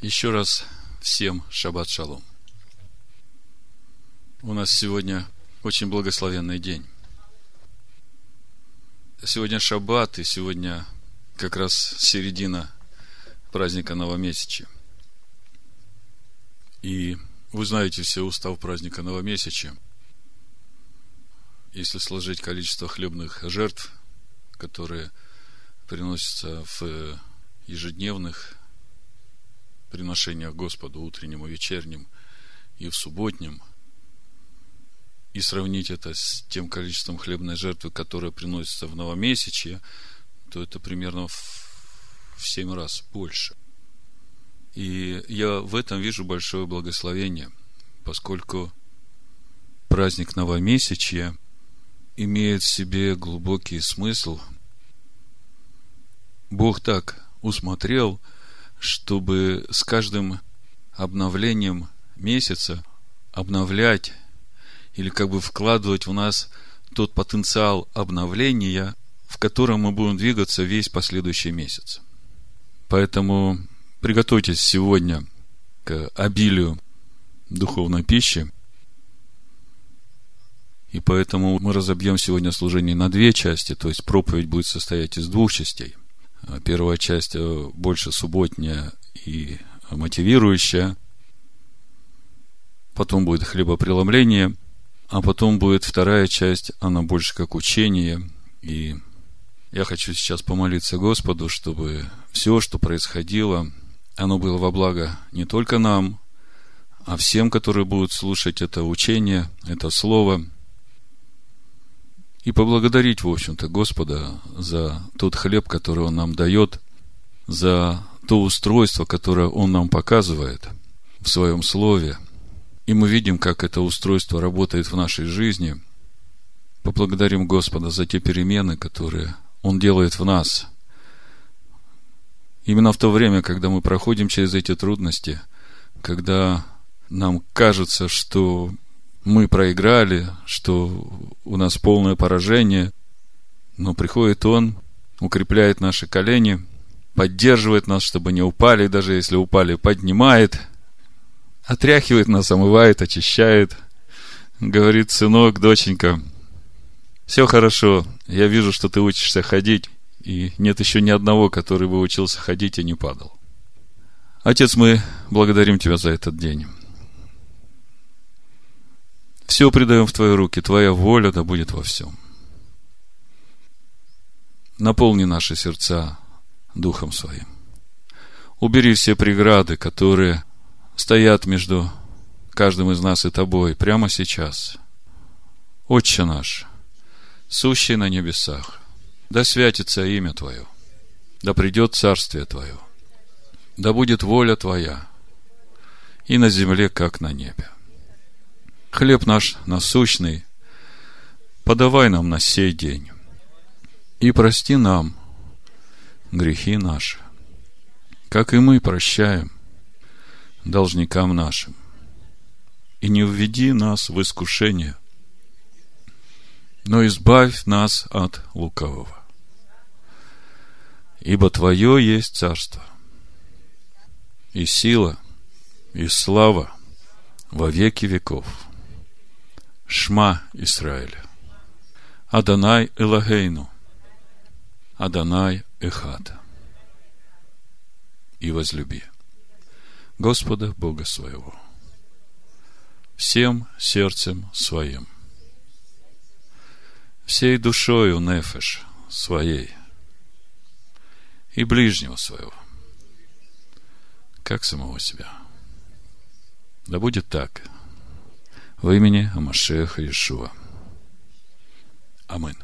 Еще раз всем шаббат шалом. У нас сегодня очень благословенный день. Сегодня шаббат, и сегодня как раз середина праздника Новомесячия. И вы знаете все устав праздника Новомесячия. Если сложить количество хлебных жертв, которые приносятся в ежедневных приношениях Господу, утренним и вечерним, и в субботнем, и сравнить это с тем количеством хлебной жертвы, которая приносится в новомесячье, то это примерно в семь раз больше. И я в этом вижу большое благословение, поскольку праздник новомесячья имеет в себе глубокий смысл. Бог так усмотрел – чтобы с каждым обновлением месяца обновлять или как бы вкладывать в нас тот потенциал обновления, в котором мы будем двигаться весь последующий месяц. Поэтому приготовьтесь сегодня к обилию духовной пищи. И поэтому мы разобьем сегодня служение на две части, то есть проповедь будет состоять из двух частей – Первая часть э, больше субботняя и мотивирующая. Потом будет хлебопреломление. А потом будет вторая часть, она больше как учение. И я хочу сейчас помолиться Господу, чтобы все, что происходило, оно было во благо не только нам, а всем, которые будут слушать это учение, это слово – и поблагодарить, в общем-то, Господа за тот хлеб, который Он нам дает, за то устройство, которое Он нам показывает в Своем Слове. И мы видим, как это устройство работает в нашей жизни. Поблагодарим Господа за те перемены, которые Он делает в нас. Именно в то время, когда мы проходим через эти трудности, когда нам кажется, что мы проиграли, что у нас полное поражение. Но приходит Он, укрепляет наши колени, поддерживает нас, чтобы не упали, даже если упали, поднимает, отряхивает нас, омывает, очищает. Говорит, сынок, доченька, все хорошо, я вижу, что ты учишься ходить, и нет еще ни одного, который бы учился ходить и не падал. Отец, мы благодарим Тебя за этот день. Все предаем в Твои руки, Твоя воля да будет во всем. Наполни наши сердца Духом Своим. Убери все преграды, которые стоят между каждым из нас и Тобой прямо сейчас. Отче наш, сущий на небесах, да святится имя Твое, да придет Царствие Твое, да будет воля Твоя и на земле, как на небе хлеб наш насущный, подавай нам на сей день. И прости нам грехи наши, как и мы прощаем должникам нашим. И не введи нас в искушение, но избавь нас от лукавого. Ибо Твое есть царство, и сила, и слава во веки веков. Шма Израиля. Адонай Элагейну. Адонай Эхата. И возлюби Господа Бога своего всем сердцем своим, всей душою нефеш своей и ближнего своего, как самого себя. Да будет так – во имени Амашеха Иешуа. Амин.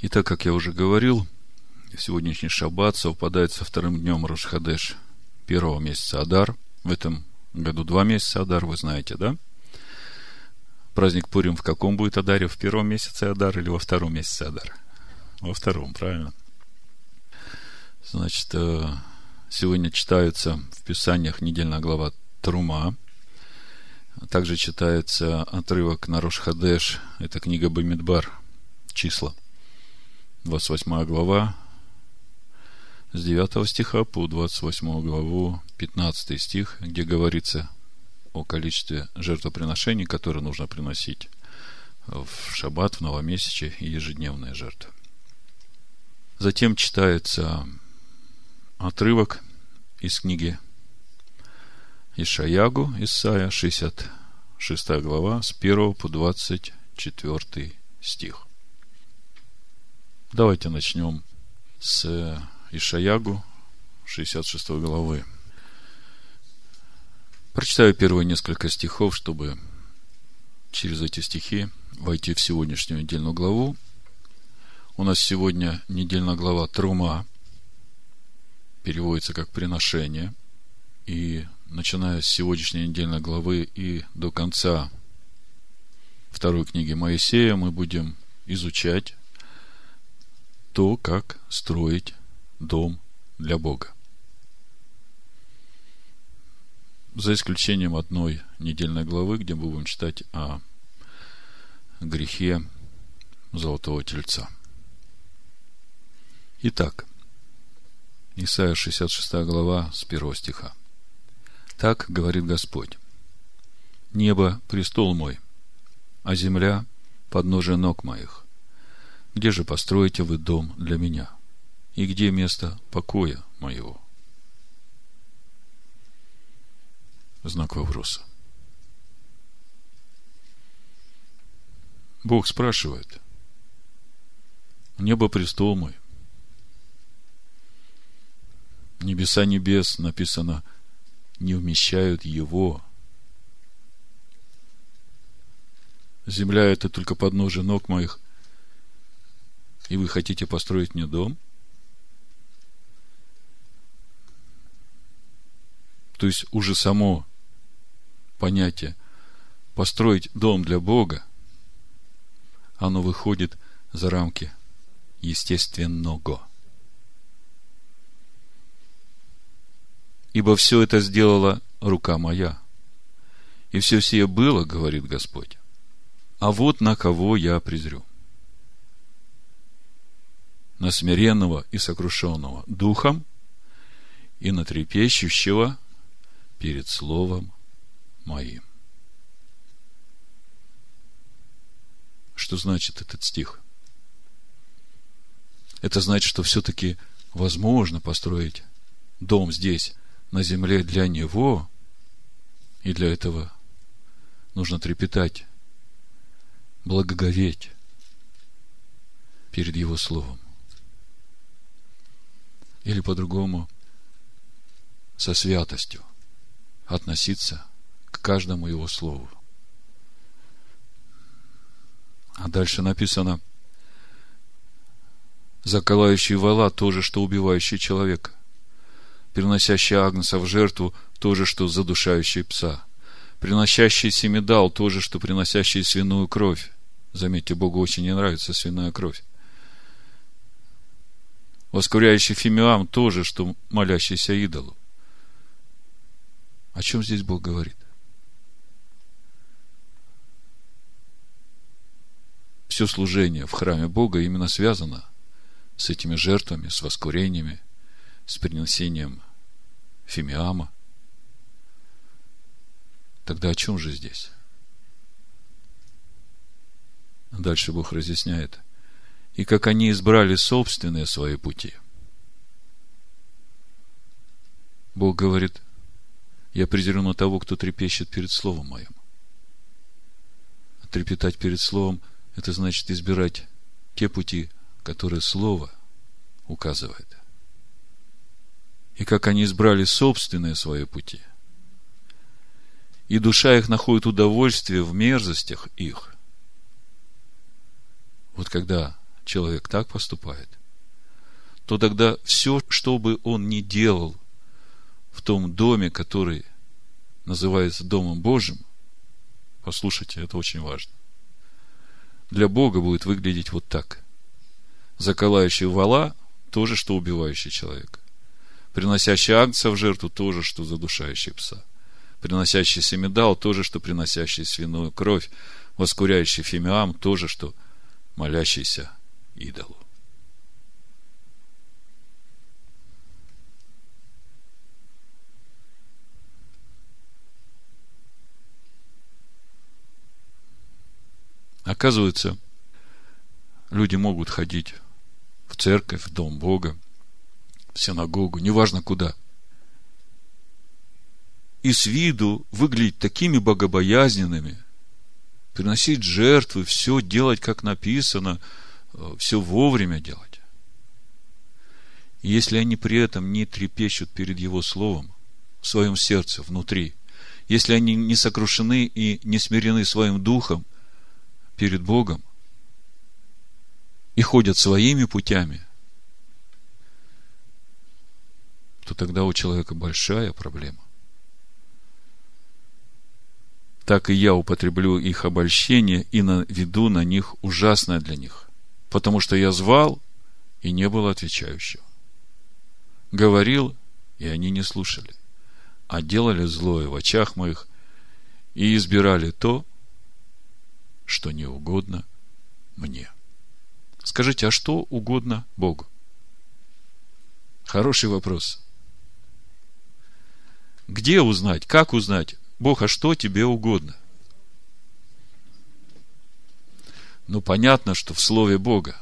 И так, как я уже говорил, сегодняшний шаббат совпадает со вторым днем Рошхадеш первого месяца Адар. В этом году два месяца Адар, вы знаете, да? Праздник Пурим в каком будет Адаре? В первом месяце Адар или во втором месяце Адар? Во втором, правильно. Значит, э, сегодня читается в Писаниях недельная глава Трума. Также читается отрывок на Рошхадеш, это книга Бамидбар, числа. 28 глава, с 9 стиха по 28 главу, 15 стих, где говорится о количестве жертвоприношений, которые нужно приносить в шаббат, в новомесяче и ежедневные жертвы. Затем читается отрывок из книги Ишаягу, Исайя, 66 глава, с 1 по 24 стих. Давайте начнем с Ишаягу, 66 главы. Прочитаю первые несколько стихов, чтобы через эти стихи войти в сегодняшнюю недельную главу. У нас сегодня недельная глава Трума, переводится как приношение. И начиная с сегодняшней недельной главы и до конца второй книги Моисея мы будем изучать то, как строить дом для Бога. За исключением одной недельной главы, где мы будем читать о грехе золотого тельца. Итак, Исайя 66 глава с 1 стиха. Так говорит Господь. Небо – престол мой, а земля – подножие ног моих. Где же построите вы дом для меня? И где место покоя моего? Знак вопроса. Бог спрашивает. Небо престол мой. Небеса небес написано не вмещают его. Земля это только подножие ног моих. И вы хотите построить мне дом? То есть уже само понятие построить дом для Бога, оно выходит за рамки естественного. Ибо все это сделала рука моя. И все сие было, говорит Господь. А вот на кого я презрю. На смиренного и сокрушенного духом и на трепещущего перед Словом моим. Что значит этот стих? Это значит, что все-таки возможно построить дом здесь, на земле для Него, и для этого нужно трепетать, благоговеть перед Его Словом. Или по-другому, со святостью относиться к каждому его слову. А дальше написано, заколающий вала то же, что убивающий человека, приносящий агнца в жертву то же, что задушающий пса, приносящий семидал то же, что приносящий свиную кровь. Заметьте, Богу очень не нравится свиная кровь. Воскуряющий фимиам тоже, что молящийся идолу. О чем здесь Бог говорит? Все служение в храме Бога именно связано с этими жертвами, с воскурениями, с принесением фимиама. Тогда о чем же здесь? Дальше Бог разъясняет. И как они избрали собственные свои пути. Бог говорит, я презираю на того, кто трепещет перед Словом моим. А трепетать перед Словом – это значит избирать те пути, которые Слово указывает. И как они избрали собственные свои пути. И душа их находит удовольствие в мерзостях их. Вот когда человек так поступает, то тогда все, что бы он ни делал в том доме, который называется Домом Божьим, послушайте, это очень важно, для Бога будет выглядеть вот так. Заколающий вала – то же, что убивающий человека. Приносящий агнца в жертву – тоже, что задушающий пса. Приносящий семидал – тоже, что приносящий свиную кровь. Воскуряющий фимиам – тоже, что молящийся идолу. Оказывается, люди могут ходить в церковь, в дом Бога, в синагогу, неважно куда. И с виду выглядеть такими богобоязненными, приносить жертвы, все делать, как написано, э, все вовремя делать. Если они при этом не трепещут перед Его Словом в своем сердце, внутри, если они не сокрушены и не смирены своим духом перед Богом и ходят своими путями, то тогда у человека большая проблема. Так и я употреблю их обольщение и наведу на них ужасное для них, потому что я звал, и не было отвечающего говорил, и они не слушали, а делали злое в очах моих и избирали то, что не угодно мне. Скажите, а что угодно Богу? Хороший вопрос. Где узнать, как узнать, Бог, а что тебе угодно? Ну, понятно, что в Слове Бога.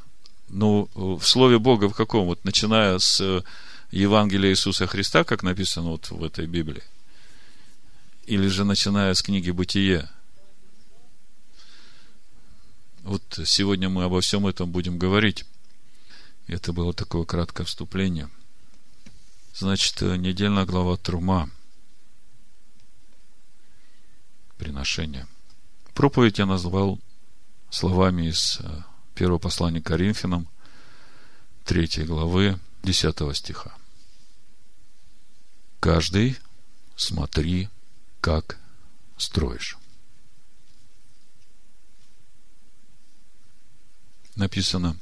Ну, в Слове Бога в каком? Вот начиная с Евангелия Иисуса Христа, как написано вот в этой Библии, или же начиная с книги Бытие. Вот сегодня мы обо всем этом будем говорить. Это было такое краткое вступление. Значит, недельная глава Трума. Приношение. Проповедь я назвал словами из э, первого послания Коринфянам, третьей главы, 10 стиха. Каждый смотри, как строишь. Написано,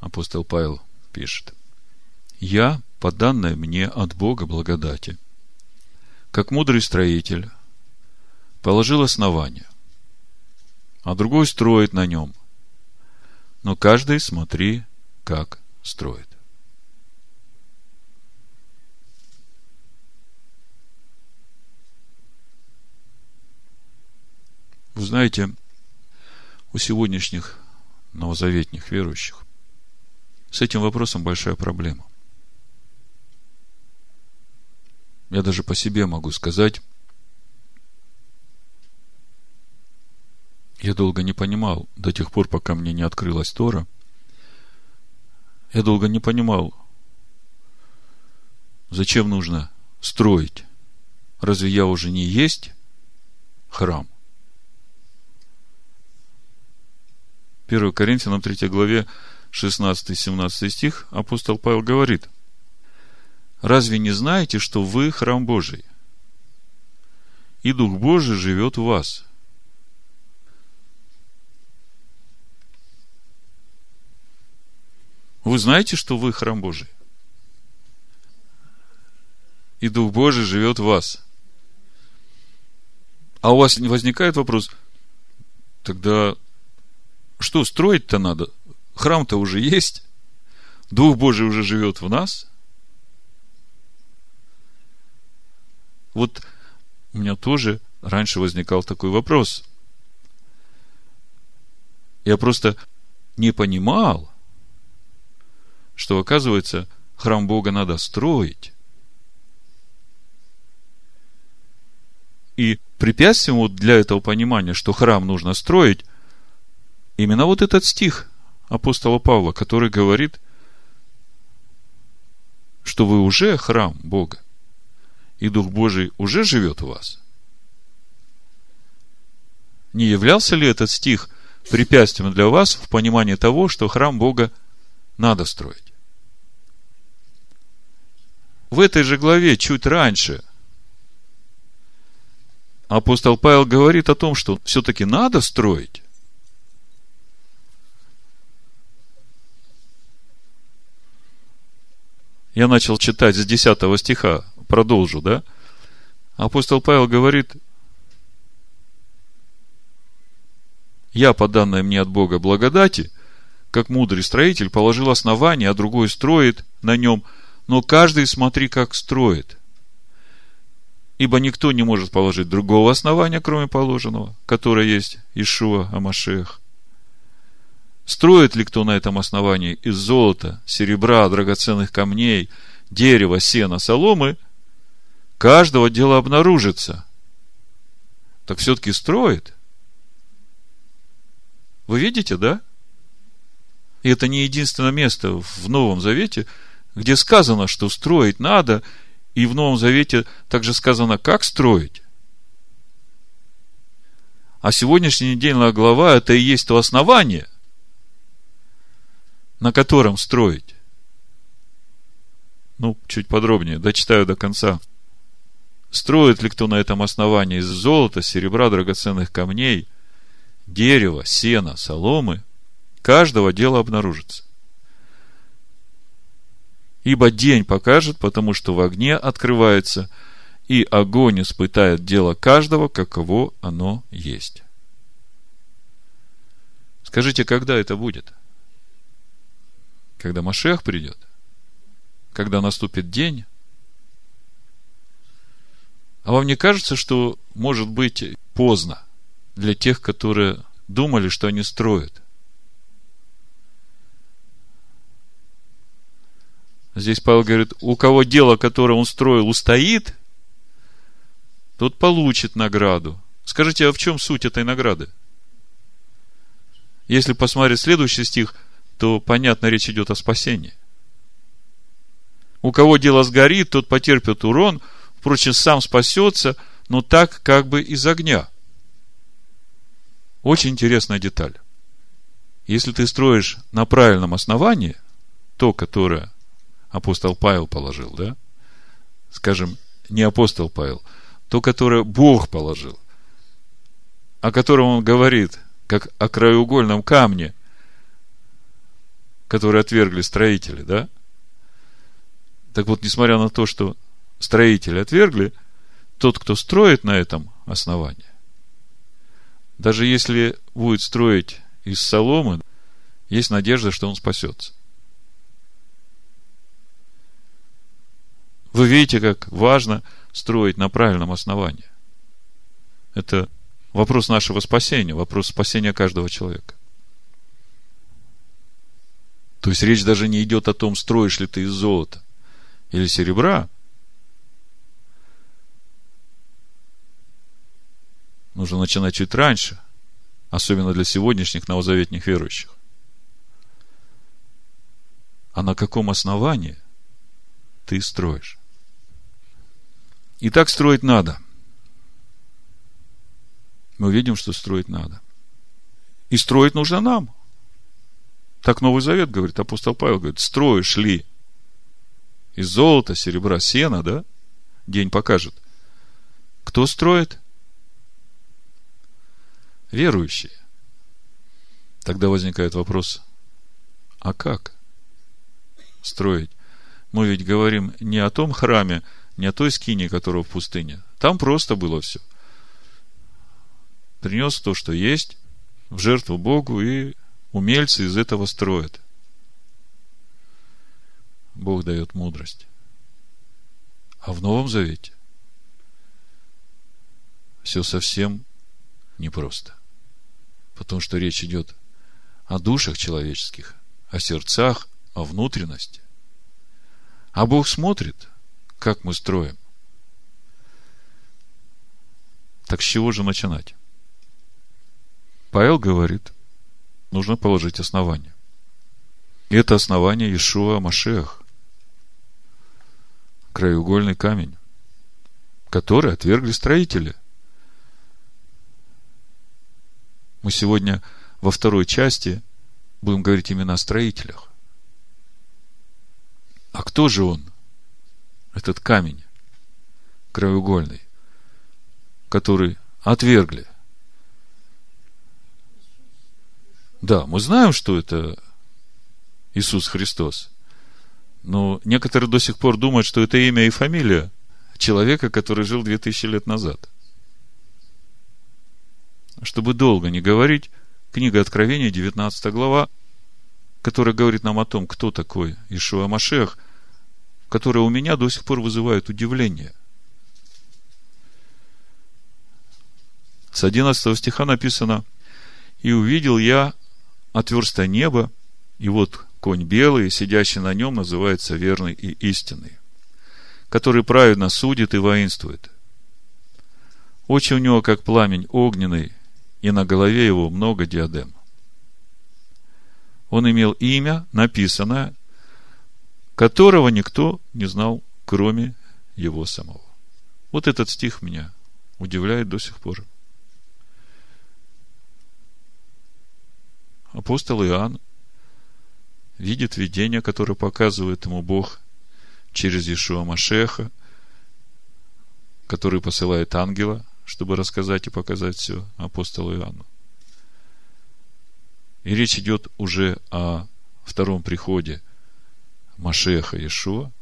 апостол Павел пишет, «Я, по данной мне от Бога благодати, как мудрый строитель, положил основание, а другой строит на нем. Но каждый смотри, как строит. Вы знаете, у сегодняшних новозаветних верующих с этим вопросом большая проблема. Я даже по себе могу сказать, я долго не понимал, до тех пор, пока мне не открылась Тора, я долго не понимал, зачем нужно строить. Разве я уже не есть храм? 1 Коринфянам 3 главе 16-17 стих апостол Павел говорит, «Разве не знаете, что вы храм Божий, и Дух Божий живет в вас?» Вы знаете, что вы храм Божий? И Дух Божий живет в вас. А у вас возникает вопрос, тогда что строить-то надо? Храм-то уже есть. Дух Божий уже живет в нас. Вот у меня тоже раньше возникал такой вопрос. Я просто не понимал, что, оказывается, храм Бога надо строить. И препятствием вот для этого понимания, что храм нужно строить, Именно вот этот стих апостола Павла, который говорит, что вы уже храм Бога, и Дух Божий уже живет в вас. Не являлся ли этот стих препятствием для вас в понимании того, что храм Бога надо строить? В этой же главе, чуть раньше, апостол Павел говорит о том, что все-таки надо строить. я начал читать с 10 стиха, продолжу, да? Апостол Павел говорит, я, по данной мне от Бога благодати, как мудрый строитель, положил основание, а другой строит на нем, но каждый смотри, как строит. Ибо никто не может положить другого основания, кроме положенного, которое есть Ишуа Амашех. Строит ли кто на этом основании из золота, серебра, драгоценных камней, дерева, сена, соломы, каждого дело обнаружится. Так все-таки строит. Вы видите, да? И это не единственное место в Новом Завете, где сказано, что строить надо, и в Новом Завете также сказано, как строить. А сегодняшняя недельная глава – это и есть то основание, на котором строить. Ну, чуть подробнее, дочитаю до конца. Строит ли кто на этом основании из золота, серебра, драгоценных камней, дерева, сена, соломы, каждого дела обнаружится. Ибо день покажет, потому что в огне открывается, и огонь испытает дело каждого, каково оно есть. Скажите, когда это будет? Когда Машех придет? Когда наступит день? А вам не кажется, что может быть поздно для тех, которые думали, что они строят? Здесь Павел говорит, у кого дело, которое он строил, устоит, тот получит награду. Скажите, а в чем суть этой награды? Если посмотреть следующий стих, то понятно, речь идет о спасении. У кого дело сгорит, тот потерпит урон, впрочем, сам спасется, но так как бы из огня. Очень интересная деталь. Если ты строишь на правильном основании, то, которое апостол Павел положил, да? Скажем, не апостол Павел, то, которое Бог положил, о котором он говорит, как о краеугольном камне, который отвергли строители, да? Так вот, несмотря на то, что строители отвергли, тот, кто строит на этом основании, даже если будет строить из соломы, есть надежда, что он спасется. Вы видите, как важно строить на правильном основании. Это вопрос нашего спасения, вопрос спасения каждого человека. То есть речь даже не идет о том, строишь ли ты из золота или серебра. Нужно начинать чуть раньше, особенно для сегодняшних новозаветных верующих. А на каком основании ты строишь? И так строить надо. Мы видим, что строить надо. И строить нужно нам. Так Новый Завет говорит, апостол Павел говорит, строишь ли из золота, серебра, сена, да? День покажет. Кто строит? Верующие. Тогда возникает вопрос, а как строить? Мы ведь говорим не о том храме, не о той скине, которая в пустыне. Там просто было все. Принес то, что есть, в жертву Богу, и умельцы из этого строят. Бог дает мудрость. А в Новом Завете все совсем непросто. Потому что речь идет о душах человеческих, о сердцах, о внутренности. А Бог смотрит, как мы строим. Так с чего же начинать? Павел говорит, нужно положить основание. И это основание Ишуа Машех краеугольный камень, который отвергли строители. Мы сегодня во второй части будем говорить именно о строителях. А кто же он, этот камень краеугольный, который отвергли? Да, мы знаем, что это Иисус Христос. Но некоторые до сих пор думают, что это имя и фамилия человека, который жил 2000 лет назад. Чтобы долго не говорить, книга Откровения, 19 глава, которая говорит нам о том, кто такой Ишуа Машех, которая у меня до сих пор вызывает удивление. С 11 стиха написано, «И увидел я отверстое небо, и вот конь белый, сидящий на нем, называется верный и истинный, который праведно судит и воинствует. Очи у него, как пламень огненный, и на голове его много диадем. Он имел имя, написанное, которого никто не знал, кроме его самого. Вот этот стих меня удивляет до сих пор. Апостол Иоанн видит видение, которое показывает ему Бог через Иешуа Машеха, который посылает ангела, чтобы рассказать и показать все апостолу Иоанну. И речь идет уже о втором приходе Машеха Иешуа.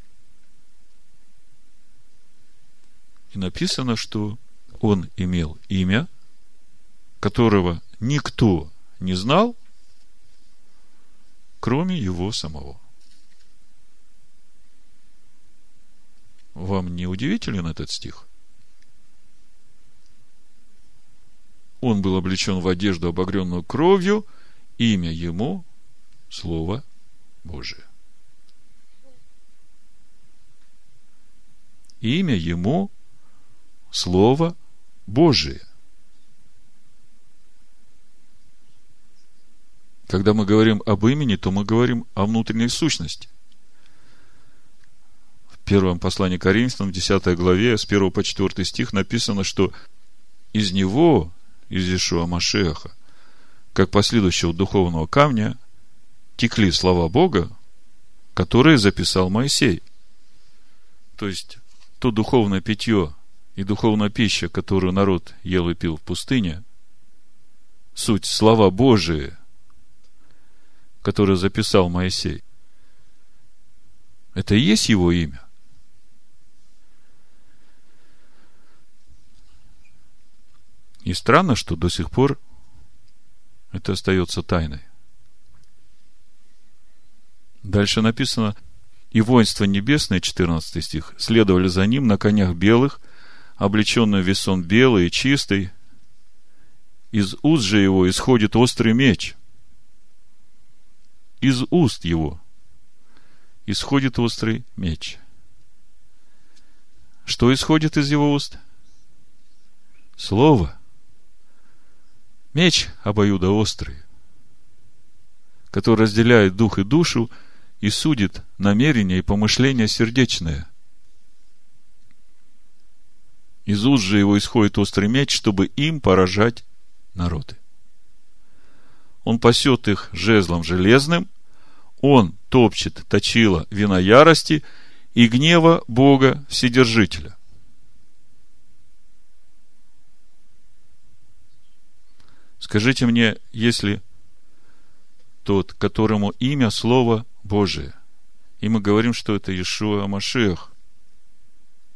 И написано, что он имел имя, которого никто не знал, кроме его самого. Вам не удивителен этот стих? Он был облечен в одежду, обогренную кровью, имя ему – Слово Божие. Имя ему – Слово Божие. Когда мы говорим об имени, то мы говорим о внутренней сущности. В первом послании Коринфянам, в 10 главе, с 1 по 4 стих написано, что из него, из Ишуа Машеха, как последующего духовного камня, текли слова Бога, которые записал Моисей. То есть, то духовное питье и духовная пища, которую народ ел и пил в пустыне, суть слова Божии – которое записал Моисей, это и есть его имя. И странно, что до сих пор это остается тайной. Дальше написано, и воинство небесное, 14 стих, следовали за ним на конях белых, облеченный весон белый и чистый. Из уст же его исходит острый меч – из уст его исходит острый меч. Что исходит из его уст? Слово. Меч обоюдоострый, который разделяет дух и душу и судит намерения и помышления сердечные. Из уст же его исходит острый меч, чтобы им поражать народы он пасет их жезлом железным, он топчет точила вина ярости и гнева Бога Вседержителя. Скажите мне, если тот, которому имя Слово Божие, и мы говорим, что это Иешуа Машех,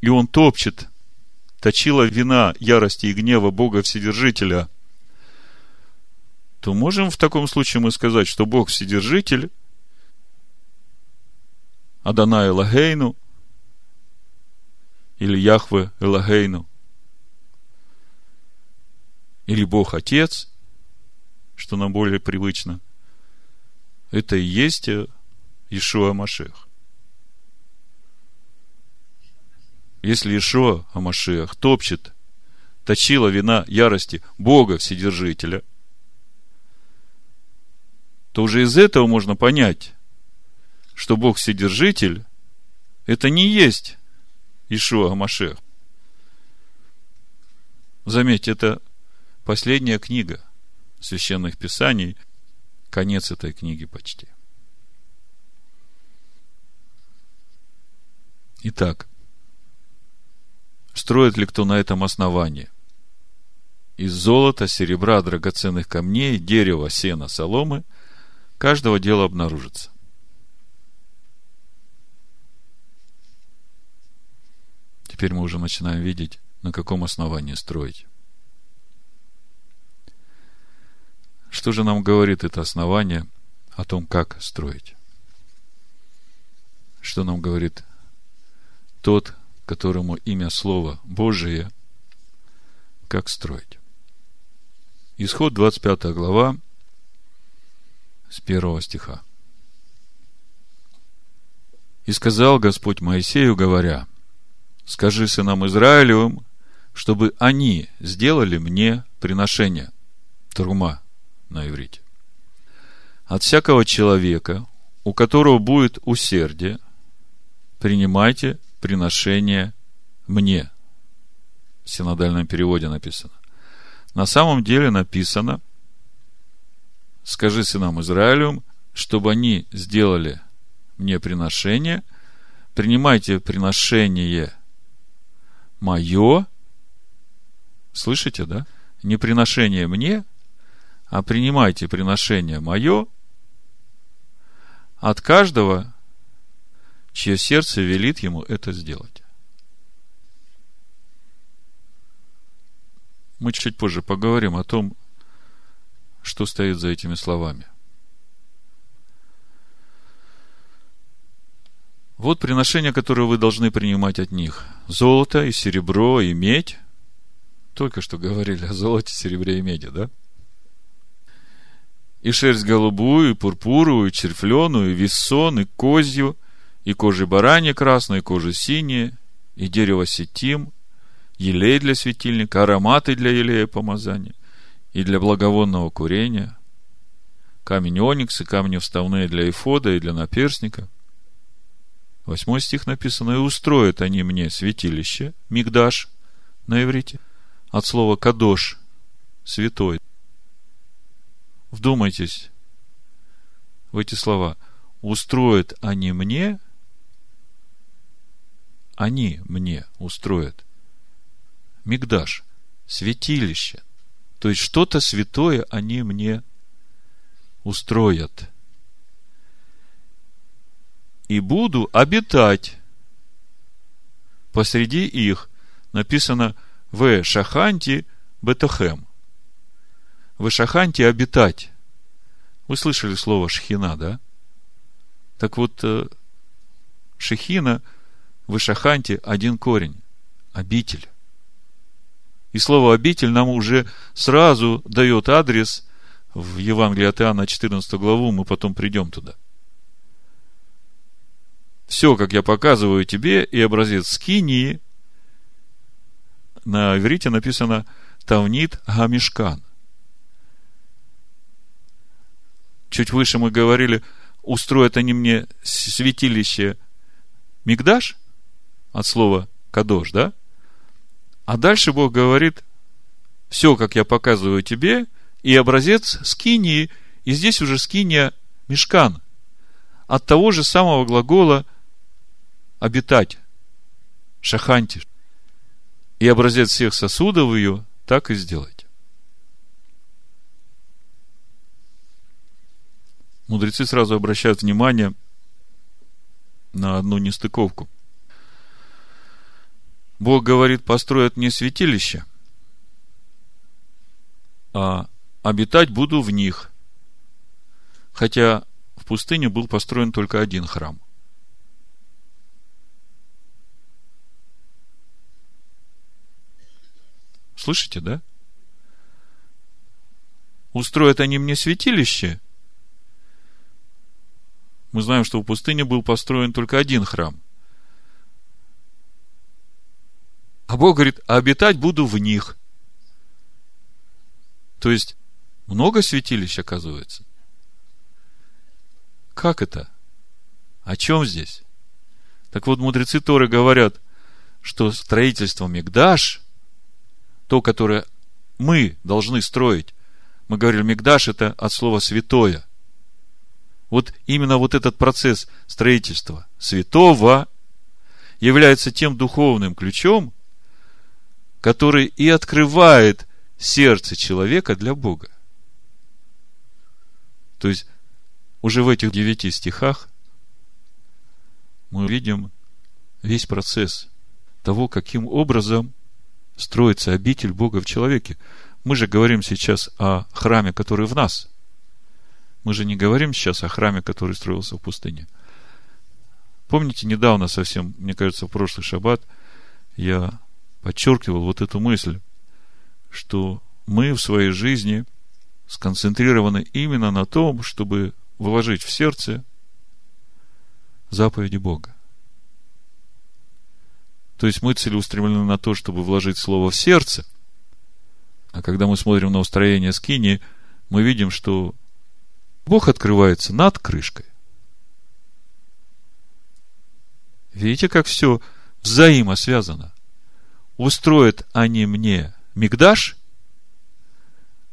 и он топчет. Точила вина ярости и гнева Бога Вседержителя – то можем в таком случае мы сказать, что Бог Вседержитель, Адана Элагейну, или Яхве Элагейну, или Бог Отец, что нам более привычно, это и есть Ишуа Машех. Если Ишуа Амашех топчет, точила вина ярости Бога Вседержителя – то уже из этого можно понять, что Бог Вседержитель – это не есть Ишуа Машех. Заметьте, это последняя книга священных писаний, конец этой книги почти. Итак, строит ли кто на этом основании? Из золота, серебра, драгоценных камней, дерева, сена, соломы – каждого дела обнаружится. Теперь мы уже начинаем видеть, на каком основании строить. Что же нам говорит это основание о том, как строить? Что нам говорит тот, которому имя Слово Божие, как строить? Исход 25 глава с первого стиха. И сказал Господь Моисею, говоря, скажи сынам Израилевым, чтобы они сделали мне приношение. Трума на иврите. От всякого человека, у которого будет усердие, принимайте приношение мне. В синодальном переводе написано. На самом деле написано, скажи сынам Израилевым, чтобы они сделали мне приношение, принимайте приношение мое, слышите, да? Не приношение мне, а принимайте приношение мое от каждого, чье сердце велит ему это сделать. Мы чуть позже поговорим о том, что стоит за этими словами. Вот приношения, которые вы должны принимать от них. Золото и серебро и медь. Только что говорили о золоте, серебре и меди, да? И шерсть голубую, и пурпуровую, и червленую, и вессон, и козью, и кожи бараньи красной, и кожи синие, и дерево сетим, елей для светильника, ароматы для елея помазания, и для благовонного курения, камень оникс и камни вставные для эфода и для наперсника – Восьмой стих написано, и устроят они мне святилище, мигдаш на иврите, от слова кадош, святой. Вдумайтесь в эти слова. Устроят они мне, они мне устроят. Мигдаш, святилище. То есть что-то святое они мне устроят и буду обитать посреди их. Написано в Шаханти Бетахем. В Шаханти обитать. Вы слышали слово шхина, да? Так вот, э, шехина в Шаханте один корень. Обитель. И слово обитель нам уже сразу дает адрес в Евангелии от Иоанна 14 главу, мы потом придем туда – все, как я показываю тебе, и образец скинии, на иврите написано Тавнит Гамишкан. Чуть выше мы говорили, устроят они мне святилище Мигдаш, от слова Кадош, да? А дальше Бог говорит, все, как я показываю тебе, и образец скинии, и здесь уже скиния мешкан. От того же самого глагола – обитать, шаханти, и образец всех сосудов ее так и сделайте. Мудрецы сразу обращают внимание на одну нестыковку. Бог говорит, построят мне святилище, а обитать буду в них. Хотя в пустыне был построен только один храм – Слышите, да? Устроят они мне святилище. Мы знаем, что в пустыне был построен только один храм. А Бог говорит, а обитать буду в них. То есть, много святилищ, оказывается. Как это? О чем здесь? Так вот, мудрецы Торы говорят, что строительство Мигдаш то, которое мы должны строить. Мы говорили, Мигдаш это от слова святое. Вот именно вот этот процесс строительства святого является тем духовным ключом, который и открывает сердце человека для Бога. То есть, уже в этих девяти стихах мы видим весь процесс того, каким образом строится обитель Бога в человеке. Мы же говорим сейчас о храме, который в нас. Мы же не говорим сейчас о храме, который строился в пустыне. Помните, недавно совсем, мне кажется, в прошлый шаббат я подчеркивал вот эту мысль, что мы в своей жизни сконцентрированы именно на том, чтобы вложить в сердце заповеди Бога. То есть мы целеустремлены на то, чтобы вложить слово в сердце. А когда мы смотрим на устроение скини, мы видим, что Бог открывается над крышкой. Видите, как все взаимосвязано? Устроят они мне мигдаш,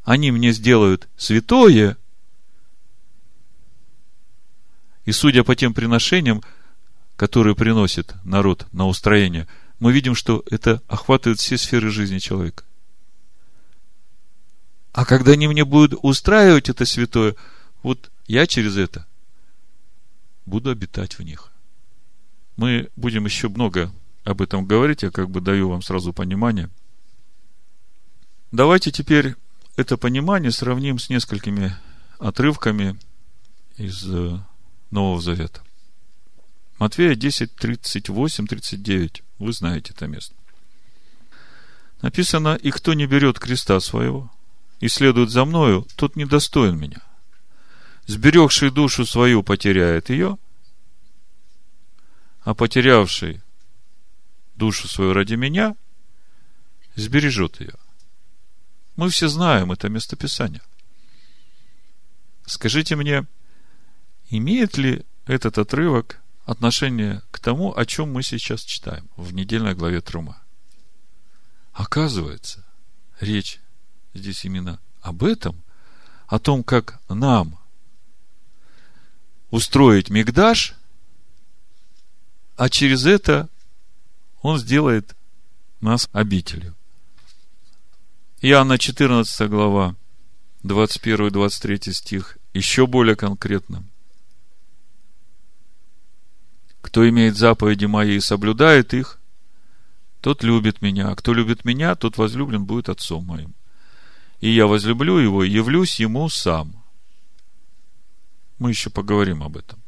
они мне сделают святое, и судя по тем приношениям, которые приносит народ на устроение, мы видим, что это охватывает все сферы жизни человека. А когда они мне будут устраивать это святое, вот я через это буду обитать в них. Мы будем еще много об этом говорить, я как бы даю вам сразу понимание. Давайте теперь это понимание сравним с несколькими отрывками из э, Нового Завета. Матфея 10, 38, 39. Вы знаете это место. Написано, и кто не берет креста своего и следует за мною, тот недостоин меня. Сберегший душу свою потеряет ее, а потерявший душу свою ради меня, сбережет ее. Мы все знаем это местописание. Скажите мне, имеет ли этот отрывок отношение к тому, о чем мы сейчас читаем в недельной главе Трума. Оказывается, речь здесь именно об этом, о том, как нам устроить мигдаш, а через это он сделает нас обителью. Иоанна 14 глава, 21-23 стих, еще более конкретно – кто имеет заповеди мои и соблюдает их, тот любит меня. А кто любит меня, тот возлюблен будет отцом моим. И я возлюблю его и явлюсь ему сам. Мы еще поговорим об этом.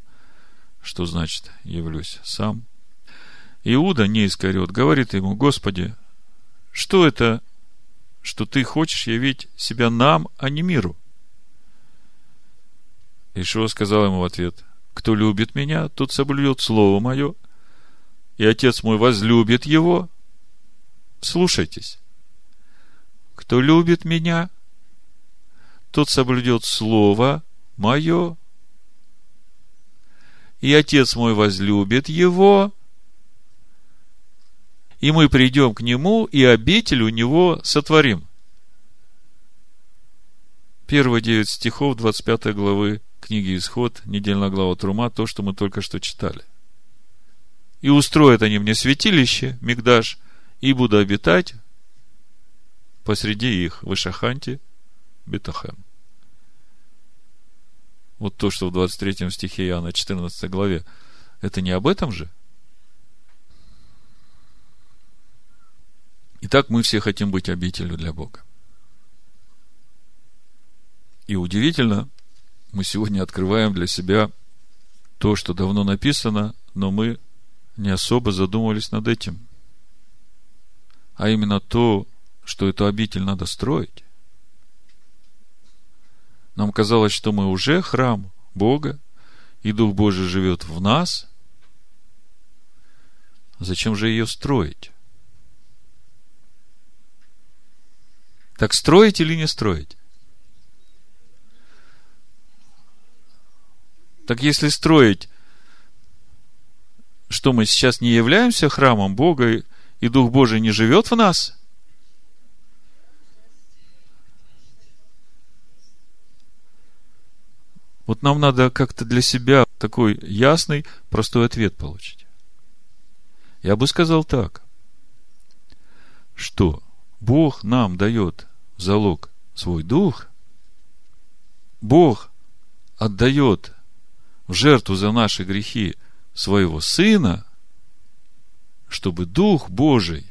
Что значит явлюсь сам? Иуда, не искорет, говорит ему, Господи, что это, что ты хочешь явить себя нам, а не миру? Ишуа сказал ему в ответ, кто любит меня, тот соблюдет слово мое, и Отец мой возлюбит его. Слушайтесь. Кто любит меня, тот соблюдет слово мое, и Отец мой возлюбит его, и мы придем к нему, и обитель у него сотворим. Первые девять стихов 25 главы книги Исход, недельная глава Трума, то, что мы только что читали. И устроят они мне святилище, Мигдаш, и буду обитать посреди их, в Ишаханте, Бетахем. Вот то, что в 23 стихе Иоанна, 14 главе, это не об этом же? Итак, мы все хотим быть обителью для Бога. И удивительно, мы сегодня открываем для себя то, что давно написано, но мы не особо задумывались над этим. А именно то, что эту обитель надо строить. Нам казалось, что мы уже храм Бога, и Дух Божий живет в нас. Зачем же ее строить? Так строить или не строить? Так если строить, что мы сейчас не являемся храмом Бога, и Дух Божий не живет в нас? Вот нам надо как-то для себя такой ясный, простой ответ получить. Я бы сказал так, что Бог нам дает залог свой дух, Бог отдает в жертву за наши грехи своего Сына, чтобы Дух Божий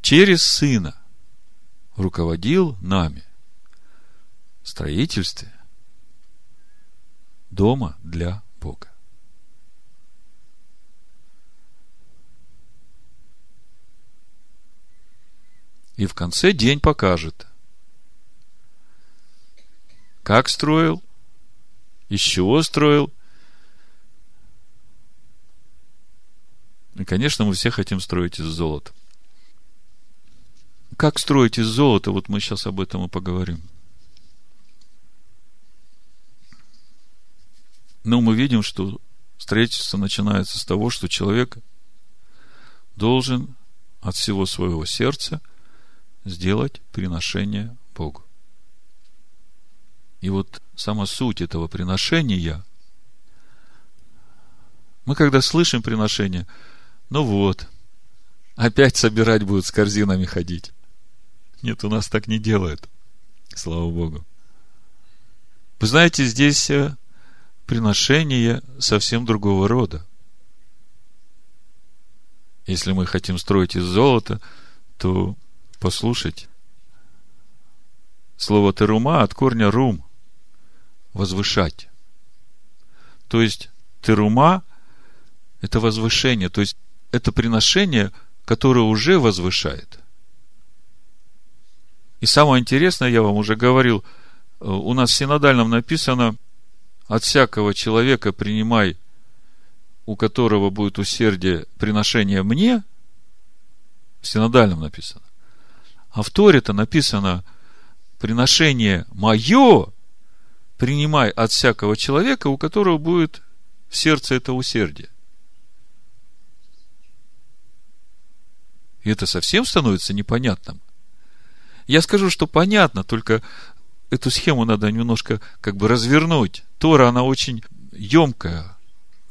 через Сына руководил нами в строительстве дома для Бога. И в конце день покажет, как строил, из чего строил. И, конечно, мы все хотим строить из золота. Как строить из золота, вот мы сейчас об этом и поговорим. Но мы видим, что строительство начинается с того, что человек должен от всего своего сердца сделать приношение Богу. И вот сама суть этого приношения, мы когда слышим приношение, ну вот, опять собирать будут с корзинами ходить. Нет, у нас так не делают. Слава Богу. Вы знаете, здесь э, приношение совсем другого рода. Если мы хотим строить из золота, то послушать. Слово терума от корня рум – возвышать. То есть терума – это возвышение, то есть это приношение, которое уже возвышает. И самое интересное, я вам уже говорил, э, у нас в синодальном написано от всякого человека принимай, у которого будет усердие приношение мне, в синодальном написано. А в Торе-то написано приношение мое принимай от всякого человека, у которого будет в сердце это усердие. И это совсем становится непонятным. Я скажу, что понятно, только эту схему надо немножко как бы развернуть. Тора, она очень емкая.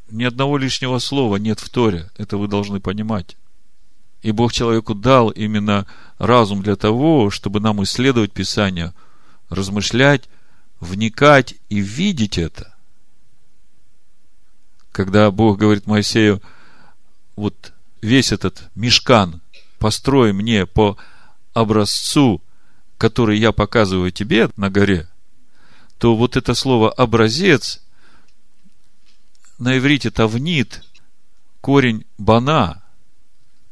Ни одного лишнего слова нет в Торе. Это вы должны понимать. И Бог человеку дал именно разум для того, чтобы нам исследовать Писание, размышлять, вникать и видеть это. Когда Бог говорит Моисею, вот весь этот мешкан построй мне по образцу, который я показываю тебе на горе, то вот это слово образец на иврите тавнит, корень бана,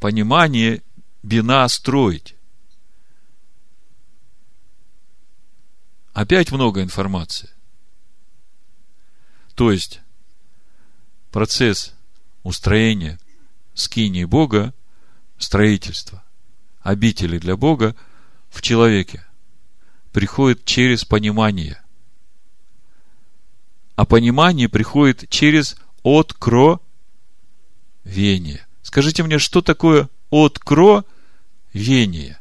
понимание бина строить. Опять много информации. То есть, процесс устроения скинии Бога, строительства – обители для Бога в человеке приходит через понимание. А понимание приходит через откровение. Скажите мне, что такое откровение?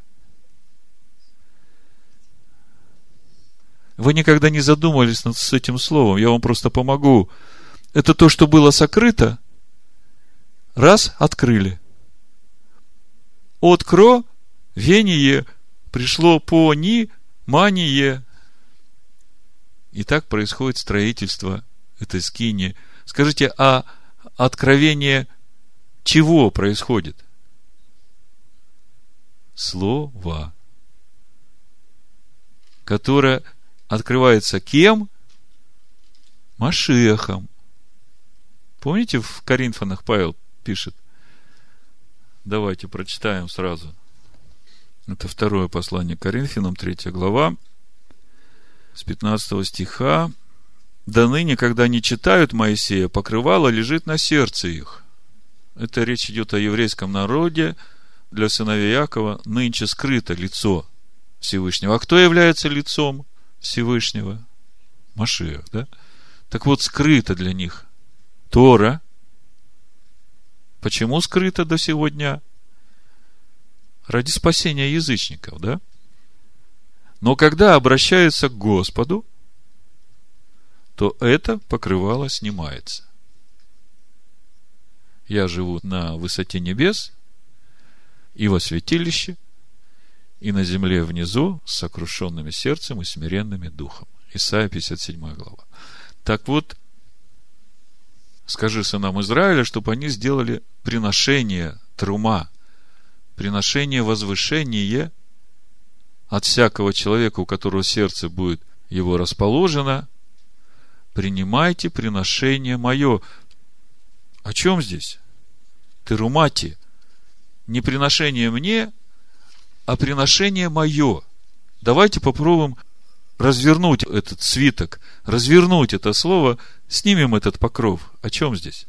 Вы никогда не задумывались над с этим словом, я вам просто помогу. Это то, что было сокрыто, раз открыли. Откро вение пришло по ни мание. И так происходит строительство этой скини. Скажите, а откровение чего происходит? Слово, которое открывается кем? Машехом. Помните, в Коринфянах Павел пишет? Давайте прочитаем сразу. Это второе послание Коринфянам, третья глава, с 15 стиха. «Да ныне, когда не читают Моисея, покрывало лежит на сердце их». Это речь идет о еврейском народе. Для сыновей Якова нынче скрыто лицо Всевышнего. А кто является лицом Всевышнего? Машиах, да? Так вот, скрыто для них Тора. Почему скрыто до сегодня? ради спасения язычников, да? Но когда обращаются к Господу, то это покрывало снимается. Я живу на высоте небес и во святилище, и на земле внизу с сокрушенными сердцем и смиренными духом. Исайя 57 глава. Так вот, скажи сынам Израиля, чтобы они сделали приношение трума приношение возвышение от всякого человека, у которого сердце будет его расположено, принимайте приношение мое. О чем здесь? Терумати. Не приношение мне, а приношение мое. Давайте попробуем развернуть этот свиток, развернуть это слово, снимем этот покров. О чем здесь?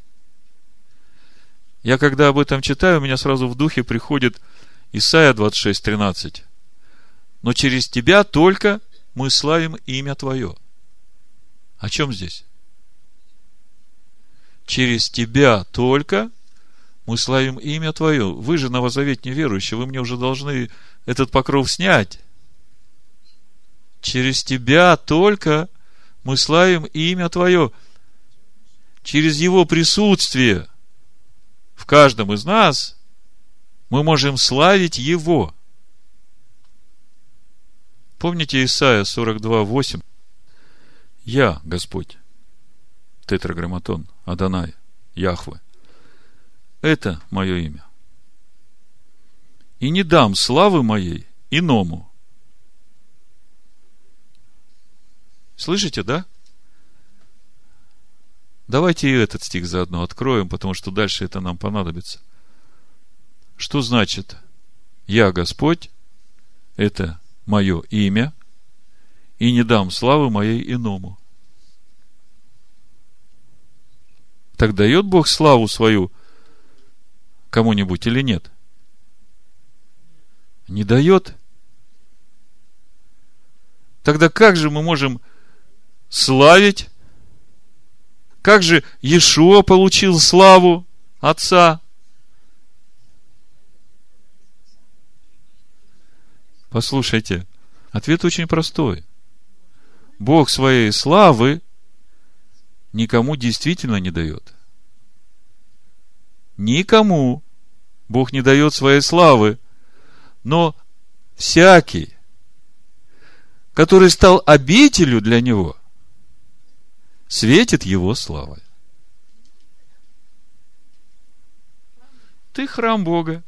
Я когда об этом читаю, у меня сразу в духе приходит Исайя 26.13. Но через тебя только мы славим имя Твое. О чем здесь? Через тебя только мы славим имя Твое. Вы же новозаветные верующие, вы мне уже должны этот покров снять. Через тебя только мы славим имя Твое. Через Его присутствие в каждом из нас мы можем славить Его. Помните Исайя 42.8? Я, Господь, тетраграмматон, Адонай, Яхве. Это мое имя. И не дам славы моей иному. Слышите, да? Давайте и этот стих заодно откроем, потому что дальше это нам понадобится. Что значит «Я Господь» – это мое имя, и не дам славы моей иному. Так дает Бог славу свою кому-нибудь или нет? Не дает. Тогда как же мы можем славить? Как же Иешуа получил славу Отца? Послушайте, ответ очень простой. Бог своей славы никому действительно не дает. Никому Бог не дает своей славы, но всякий, который стал обителю для него, светит его славой. Ты храм Бога.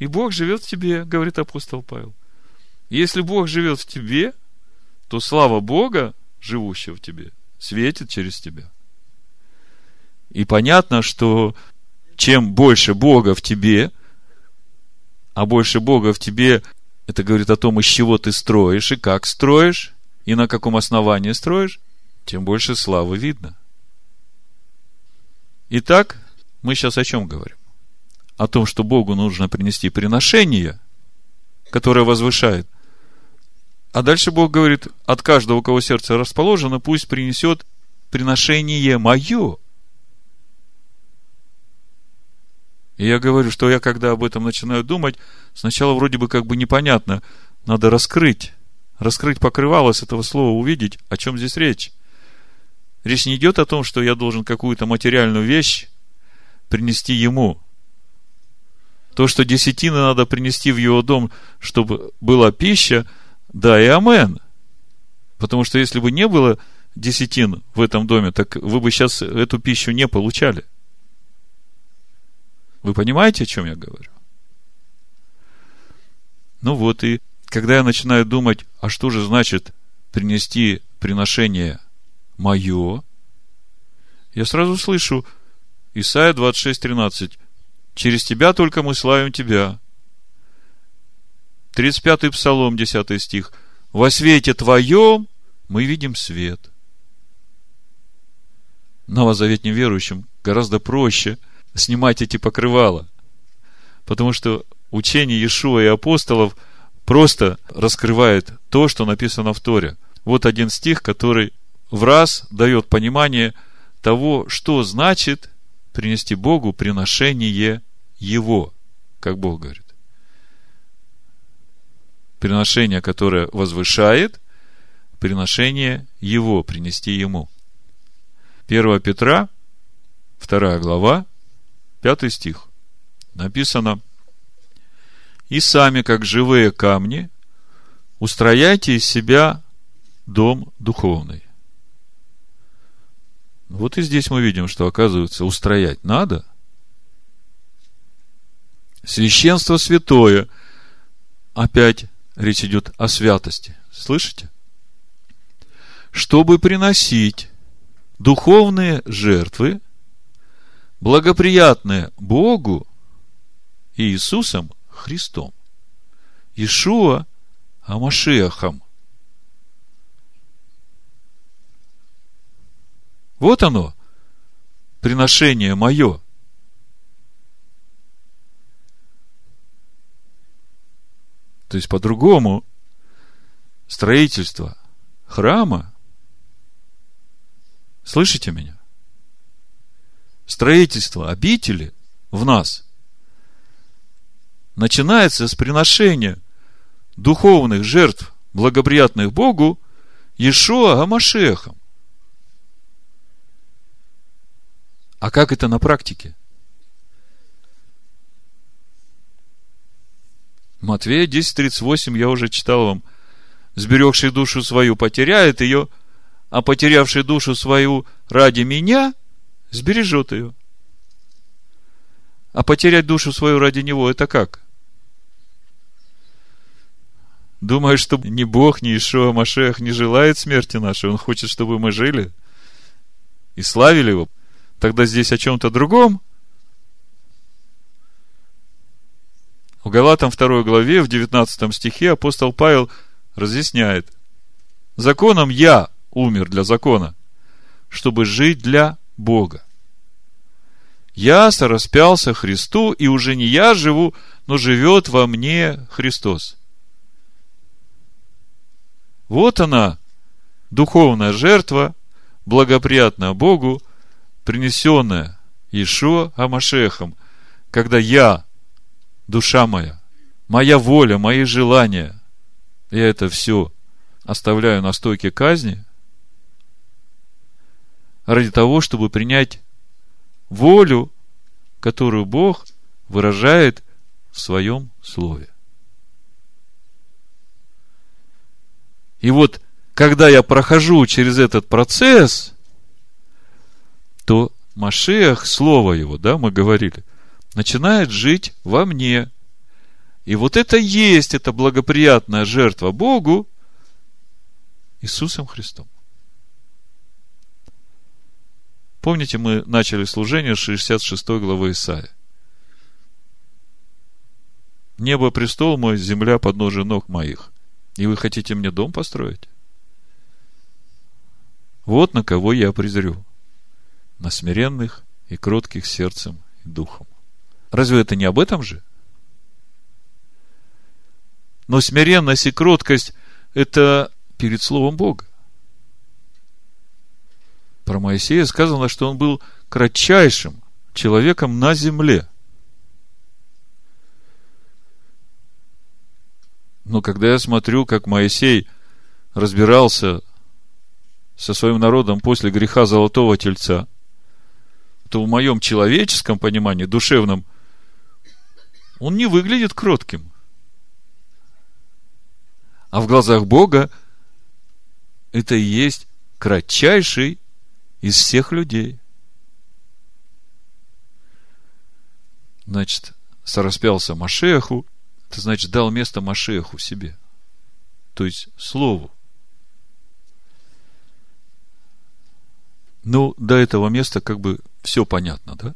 И Бог живет в тебе, говорит апостол Павел. Если Бог живет в тебе, то слава Бога, живущего в тебе, светит через тебя. И понятно, что чем больше Бога в тебе, а больше Бога в тебе, это говорит о том, из чего ты строишь и как строишь, и на каком основании строишь, тем больше славы видно. Итак, мы сейчас о чем говорим? о том, что Богу нужно принести приношение, которое возвышает. А дальше Бог говорит, от каждого, у кого сердце расположено, пусть принесет приношение мое. И я говорю, что я, когда об этом начинаю думать, сначала вроде бы как бы непонятно, надо раскрыть, раскрыть покрывало с этого слова, увидеть, о чем здесь речь. Речь не идет о том, что я должен какую-то материальную вещь принести ему. То, что десятины надо принести в его дом, чтобы была пища, да и амен. Потому что если бы не было десятин в этом доме, так вы бы сейчас эту пищу не получали. Вы понимаете, о чем я говорю? Ну вот, и когда я начинаю думать, а что же значит принести приношение мое, я сразу слышу Исайя 26, 13. Через тебя только мы славим тебя. 35-й Псалом, 10 стих. Во свете твоем мы видим свет. Новозаветним верующим гораздо проще снимать эти покрывала. Потому что учение Иешуа и апостолов просто раскрывает то, что написано в Торе. Вот один стих, который в раз дает понимание того, что значит принести Богу приношение Его, как Бог говорит. Приношение, которое возвышает, приношение Его, принести Ему. 1 Петра, 2 глава, 5 стих. Написано, «И сами, как живые камни, устрояйте из себя дом духовный, вот и здесь мы видим, что, оказывается, устроять надо. Священство святое. Опять речь идет о святости. Слышите? Чтобы приносить духовные жертвы, благоприятные Богу и Иисусом Христом. Ишуа Амашехом. Вот оно, приношение мое. То есть, по-другому, строительство храма, слышите меня? Строительство обители в нас начинается с приношения духовных жертв, благоприятных Богу, Иешуа Амашехом. А как это на практике? Матвея 10.38 я уже читал вам. Сберегший душу свою потеряет ее, а потерявший душу свою ради меня сбережет ее. А потерять душу свою ради него это как? Думаешь, что ни Бог, ни Ишуа Машех не желает смерти нашей. Он хочет, чтобы мы жили и славили его. Тогда здесь о чем-то другом. В Галатам 2 главе, в 19 стихе апостол Павел разъясняет. Законом я умер для закона, чтобы жить для Бога. Я сораспялся Христу, и уже не я живу, но живет во мне Христос. Вот она, духовная жертва, благоприятная Богу, принесенная Ишуа Амашехом, когда я, душа моя, моя воля, мои желания, я это все оставляю на стойке казни, ради того, чтобы принять волю, которую Бог выражает в своем слове. И вот, когда я прохожу через этот процесс, то Машех, слово его, да, мы говорили, начинает жить во мне. И вот это есть, это благоприятная жертва Богу Иисусом Христом. Помните, мы начали служение с 66 главы Исаия. Небо престол мой, земля подножие ног моих. И вы хотите мне дом построить? Вот на кого я презрю. На смиренных и кротких сердцем и духом. Разве это не об этом же? Но смиренность и кроткость – это перед Словом Бога. Про Моисея сказано, что он был кратчайшим человеком на земле. Но когда я смотрю, как Моисей разбирался со своим народом после греха золотого тельца, то в моем человеческом понимании, душевном, он не выглядит кротким. А в глазах Бога это и есть кратчайший из всех людей. Значит, сораспялся Машеху, это значит, дал место Машеху себе. То есть, Слову. Ну, до этого места как бы все понятно, да?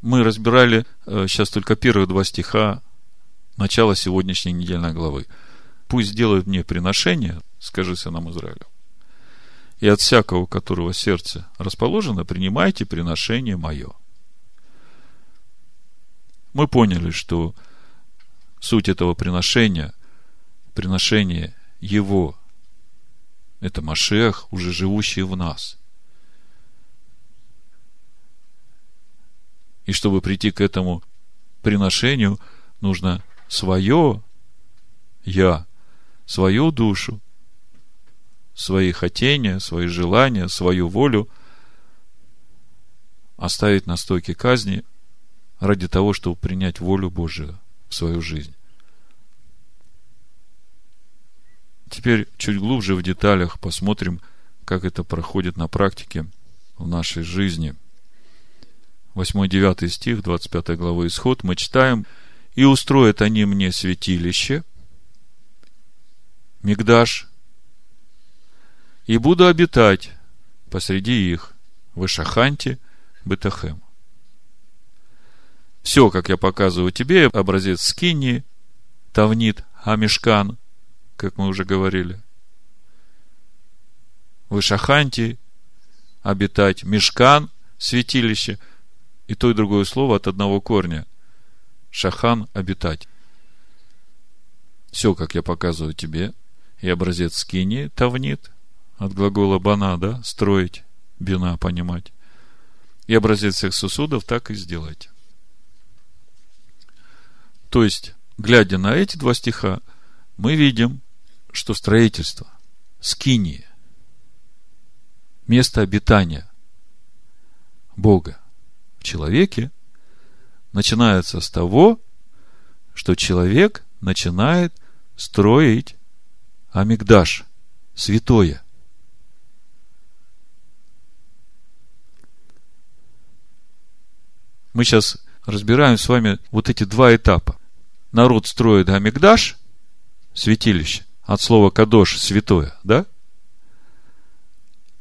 Мы разбирали э, сейчас только первые два стиха начала сегодняшней недельной главы. Пусть сделают мне приношение, скажи сынам Израиля и от всякого, которого сердце расположено, принимайте приношение мое. Мы поняли, что суть этого приношения, приношение его, это Машех, уже живущий в нас. И чтобы прийти к этому приношению, нужно свое я, свою душу свои хотения, свои желания, свою волю оставить на стойке казни ради того, чтобы принять волю Божию в свою жизнь. Теперь чуть глубже в деталях посмотрим, как это проходит на практике в нашей жизни. 8-9 стих 25 главы Исход мы читаем «И устроят они мне святилище, Мигдаш, и буду обитать посреди их, в Ишаханте, Бетахем. Все, как я показываю тебе, образец скини, Тавнит, Амишкан, как мы уже говорили. В Ишаханте обитать, Мешкан, святилище, и то и другое слово от одного корня. Шахан – обитать. Все, как я показываю тебе, и образец скини, тавнит, от глагола бана, да, строить, бина, понимать. И образец всех сосудов так и сделайте. То есть, глядя на эти два стиха, мы видим, что строительство, скинии, место обитания Бога в человеке начинается с того, что человек начинает строить Амигдаш, святое. Мы сейчас разбираем с вами вот эти два этапа. Народ строит Амигдаш, святилище, от слова кадош, святое, да?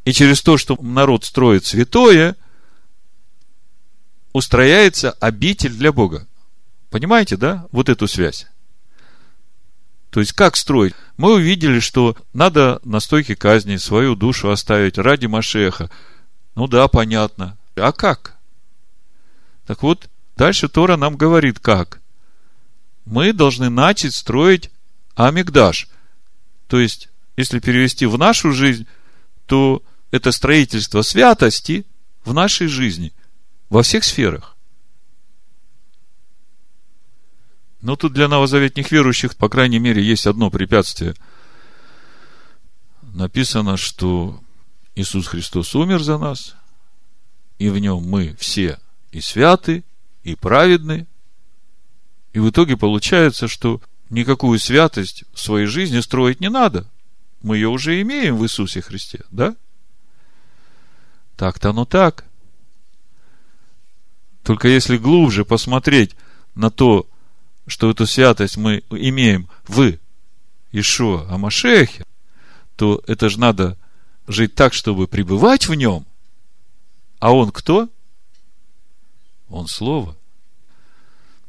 И через то, что народ строит святое, устрояется обитель для Бога. Понимаете, да? Вот эту связь. То есть, как строить? Мы увидели, что надо на стойке казни свою душу оставить ради Машеха. Ну да, понятно. А как? Так вот, дальше Тора нам говорит, как. Мы должны начать строить Амигдаш. То есть, если перевести в нашу жизнь, то это строительство святости в нашей жизни, во всех сферах. Но тут для новозаветних верующих, по крайней мере, есть одно препятствие. Написано, что Иисус Христос умер за нас, и в нем мы все и святы, и праведны. И в итоге получается, что никакую святость в своей жизни строить не надо. Мы ее уже имеем в Иисусе Христе, да? Так-то оно так. Только если глубже посмотреть на то, что эту святость мы имеем в Ишуа Амашехе, то это же надо жить так, чтобы пребывать в нем. А он кто? Он Слово.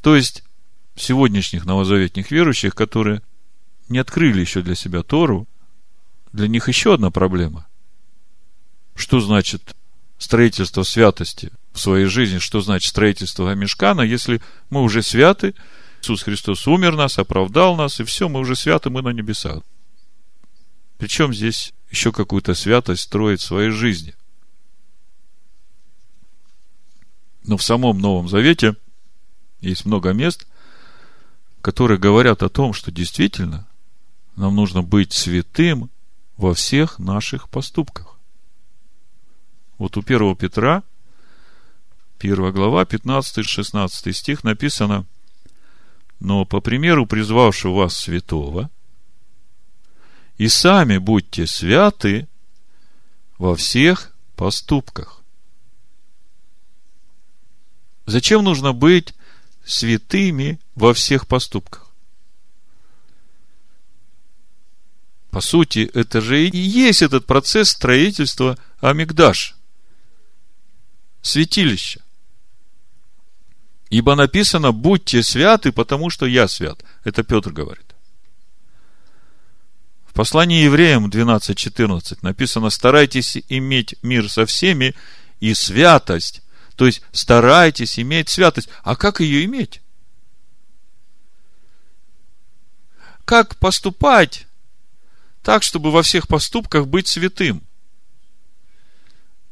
То есть, сегодняшних новозаветних верующих, которые не открыли еще для себя Тору, для них еще одна проблема. Что значит строительство святости в своей жизни, что значит строительство Амишкана, если мы уже святы, Иисус Христос умер нас, оправдал нас, и все, мы уже святы, мы на небесах. Причем здесь еще какую-то святость строить в своей жизни. Но в самом Новом Завете есть много мест, которые говорят о том, что действительно нам нужно быть святым во всех наших поступках. Вот у 1 Петра, 1 глава, 15-16 стих написано, «Но по примеру призвавшего вас святого, и сами будьте святы во всех поступках». Зачем нужно быть святыми во всех поступках? По сути, это же и есть этот процесс строительства Амигдаш святилище. Ибо написано, будьте святы, потому что я свят. Это Петр говорит. В послании евреям 12.14 написано, старайтесь иметь мир со всеми и святость. То есть, старайтесь иметь святость. А как ее иметь? Как поступать так, чтобы во всех поступках быть святым?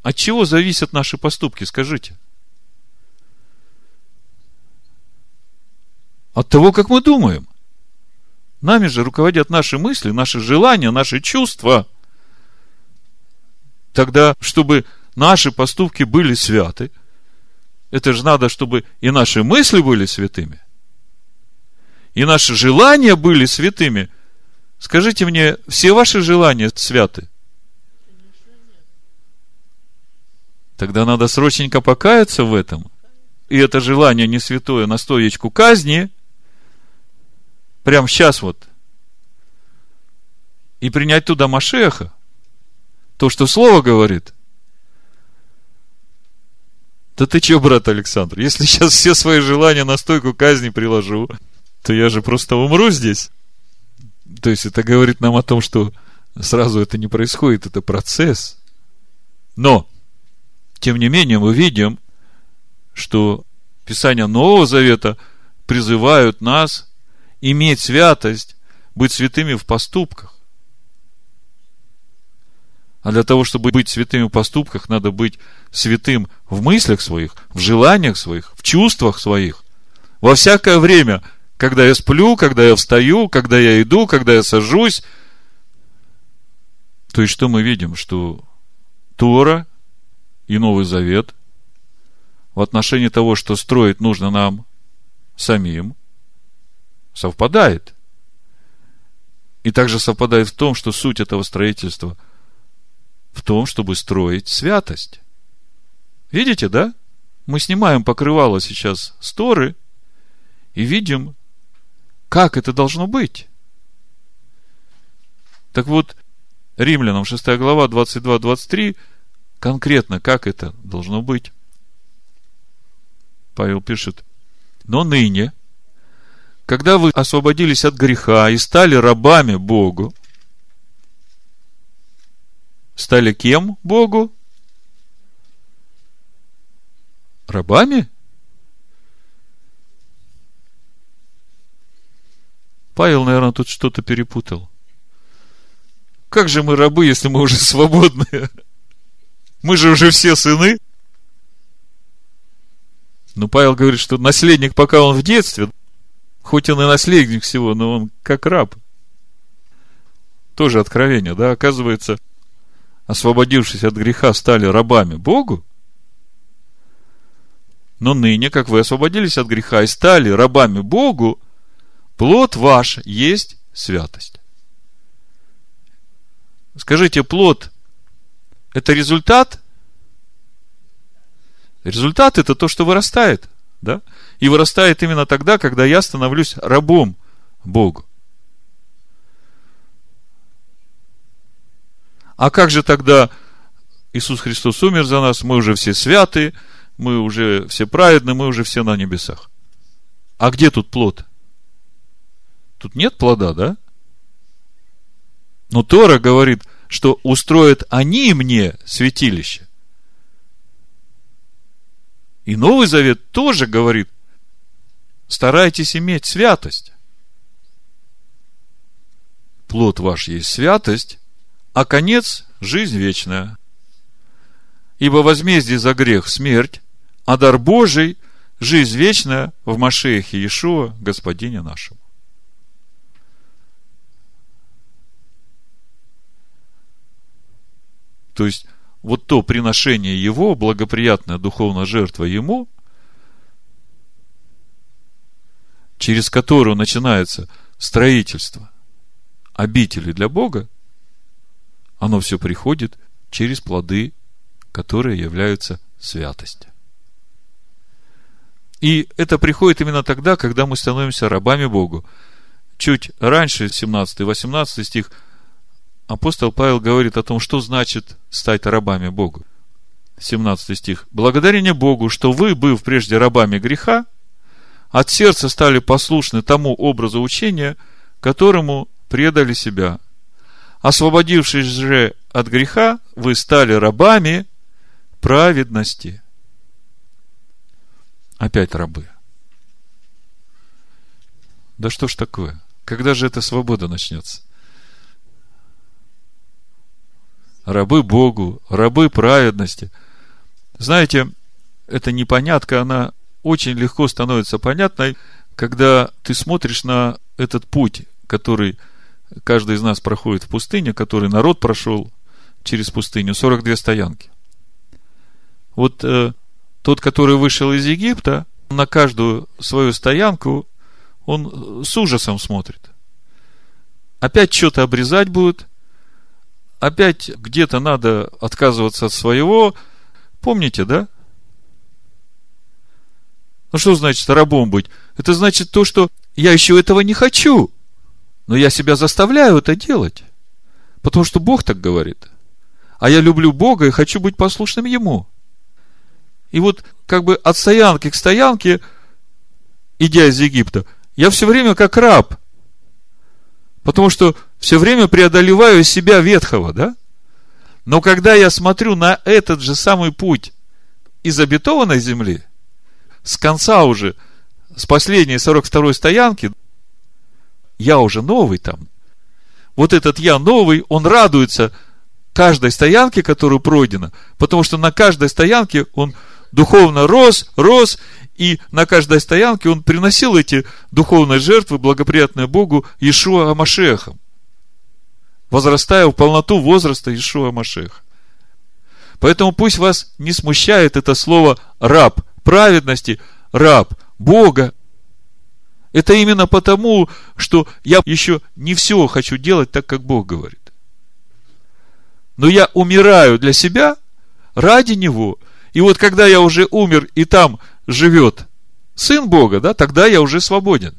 От чего зависят наши поступки, скажите? От того, как мы думаем. Нами же руководят наши мысли, наши желания, наши чувства. Тогда, чтобы наши поступки были святы, это же надо, чтобы и наши мысли были святыми, и наши желания были святыми. Скажите мне, все ваши желания святы? Тогда надо срочненько покаяться в этом. И это желание не святое на стоечку казни. Прям сейчас вот. И принять туда Машеха. То, что Слово говорит. Да ты че, брат Александр, если сейчас все свои желания на стойку казни приложу, то я же просто умру здесь. То есть это говорит нам о том, что сразу это не происходит, это процесс. Но, тем не менее, мы видим, что Писания Нового Завета призывают нас иметь святость, быть святыми в поступках. А для того, чтобы быть святыми в поступках, надо быть святым в мыслях своих, в желаниях своих, в чувствах своих. Во всякое время, когда я сплю, когда я встаю, когда я иду, когда я сажусь. То есть, что мы видим? Что Тора и Новый Завет в отношении того, что строить нужно нам самим, совпадает. И также совпадает в том, что суть этого строительства в том, чтобы строить святость. Видите, да? Мы снимаем покрывало сейчас с Торы и видим, как это должно быть. Так вот, Римлянам 6 глава 22-23 конкретно, как это должно быть. Павел пишет, но ныне, когда вы освободились от греха и стали рабами Богу, стали кем Богу? Рабами? Павел, наверное, тут что-то перепутал. Как же мы рабы, если мы уже свободные? Мы же уже все сыны. Ну, Павел говорит, что наследник, пока он в детстве, хоть он и наследник всего, но он как раб. Тоже откровение, да? Оказывается, освободившись от греха, стали рабами Богу. Но ныне, как вы освободились от греха и стали рабами Богу, плод ваш есть святость. Скажите, плод – это результат? Результат – это то, что вырастает, да? И вырастает именно тогда, когда я становлюсь рабом Богу. А как же тогда Иисус Христос умер за нас, мы уже все святы, мы уже все праведны, мы уже все на небесах. А где тут плод? Тут нет плода, да? Но Тора говорит, что устроят они мне святилище. И Новый Завет тоже говорит, старайтесь иметь святость. Плод ваш есть святость, а конец – жизнь вечная. Ибо возмездие за грех – смерть, а дар Божий – жизнь вечная в Машеихе Иешуа, Господине нашему. То есть, вот то приношение его, благоприятная духовная жертва ему, через которую начинается строительство обители для Бога, оно все приходит через плоды, которые являются святостью. И это приходит именно тогда, когда мы становимся рабами Богу. Чуть раньше, 17 и 18 стих – апостол Павел говорит о том, что значит стать рабами Богу. 17 стих. Благодарение Богу, что вы, быв прежде рабами греха, от сердца стали послушны тому образу учения, которому предали себя. Освободившись же от греха, вы стали рабами праведности. Опять рабы. Да что ж такое? Когда же эта свобода начнется? рабы Богу, рабы праведности. Знаете, эта непонятка, она очень легко становится понятной, когда ты смотришь на этот путь, который каждый из нас проходит в пустыне, который народ прошел через пустыню, 42 стоянки. Вот э, тот, который вышел из Египта, на каждую свою стоянку он с ужасом смотрит. Опять что-то обрезать будет, опять где-то надо отказываться от своего. Помните, да? Ну что значит рабом быть? Это значит то, что я еще этого не хочу, но я себя заставляю это делать, потому что Бог так говорит. А я люблю Бога и хочу быть послушным Ему. И вот как бы от стоянки к стоянке, идя из Египта, я все время как раб. Потому что все время преодолеваю себя ветхого, да? Но когда я смотрю на этот же самый путь из обетованной земли, с конца уже, с последней 42-й стоянки, я уже новый там. Вот этот я новый, он радуется каждой стоянке, которую пройдена, потому что на каждой стоянке он духовно рос, рос, и на каждой стоянке он приносил эти духовные жертвы, благоприятные Богу, Иешуа Амашехом, возрастая в полноту возраста Иешуа Амашеха. Поэтому пусть вас не смущает это слово раб праведности, раб Бога. Это именно потому, что я еще не все хочу делать так, как Бог говорит. Но я умираю для себя ради Него. И вот когда я уже умер, и там живет Сын Бога, да, тогда я уже свободен.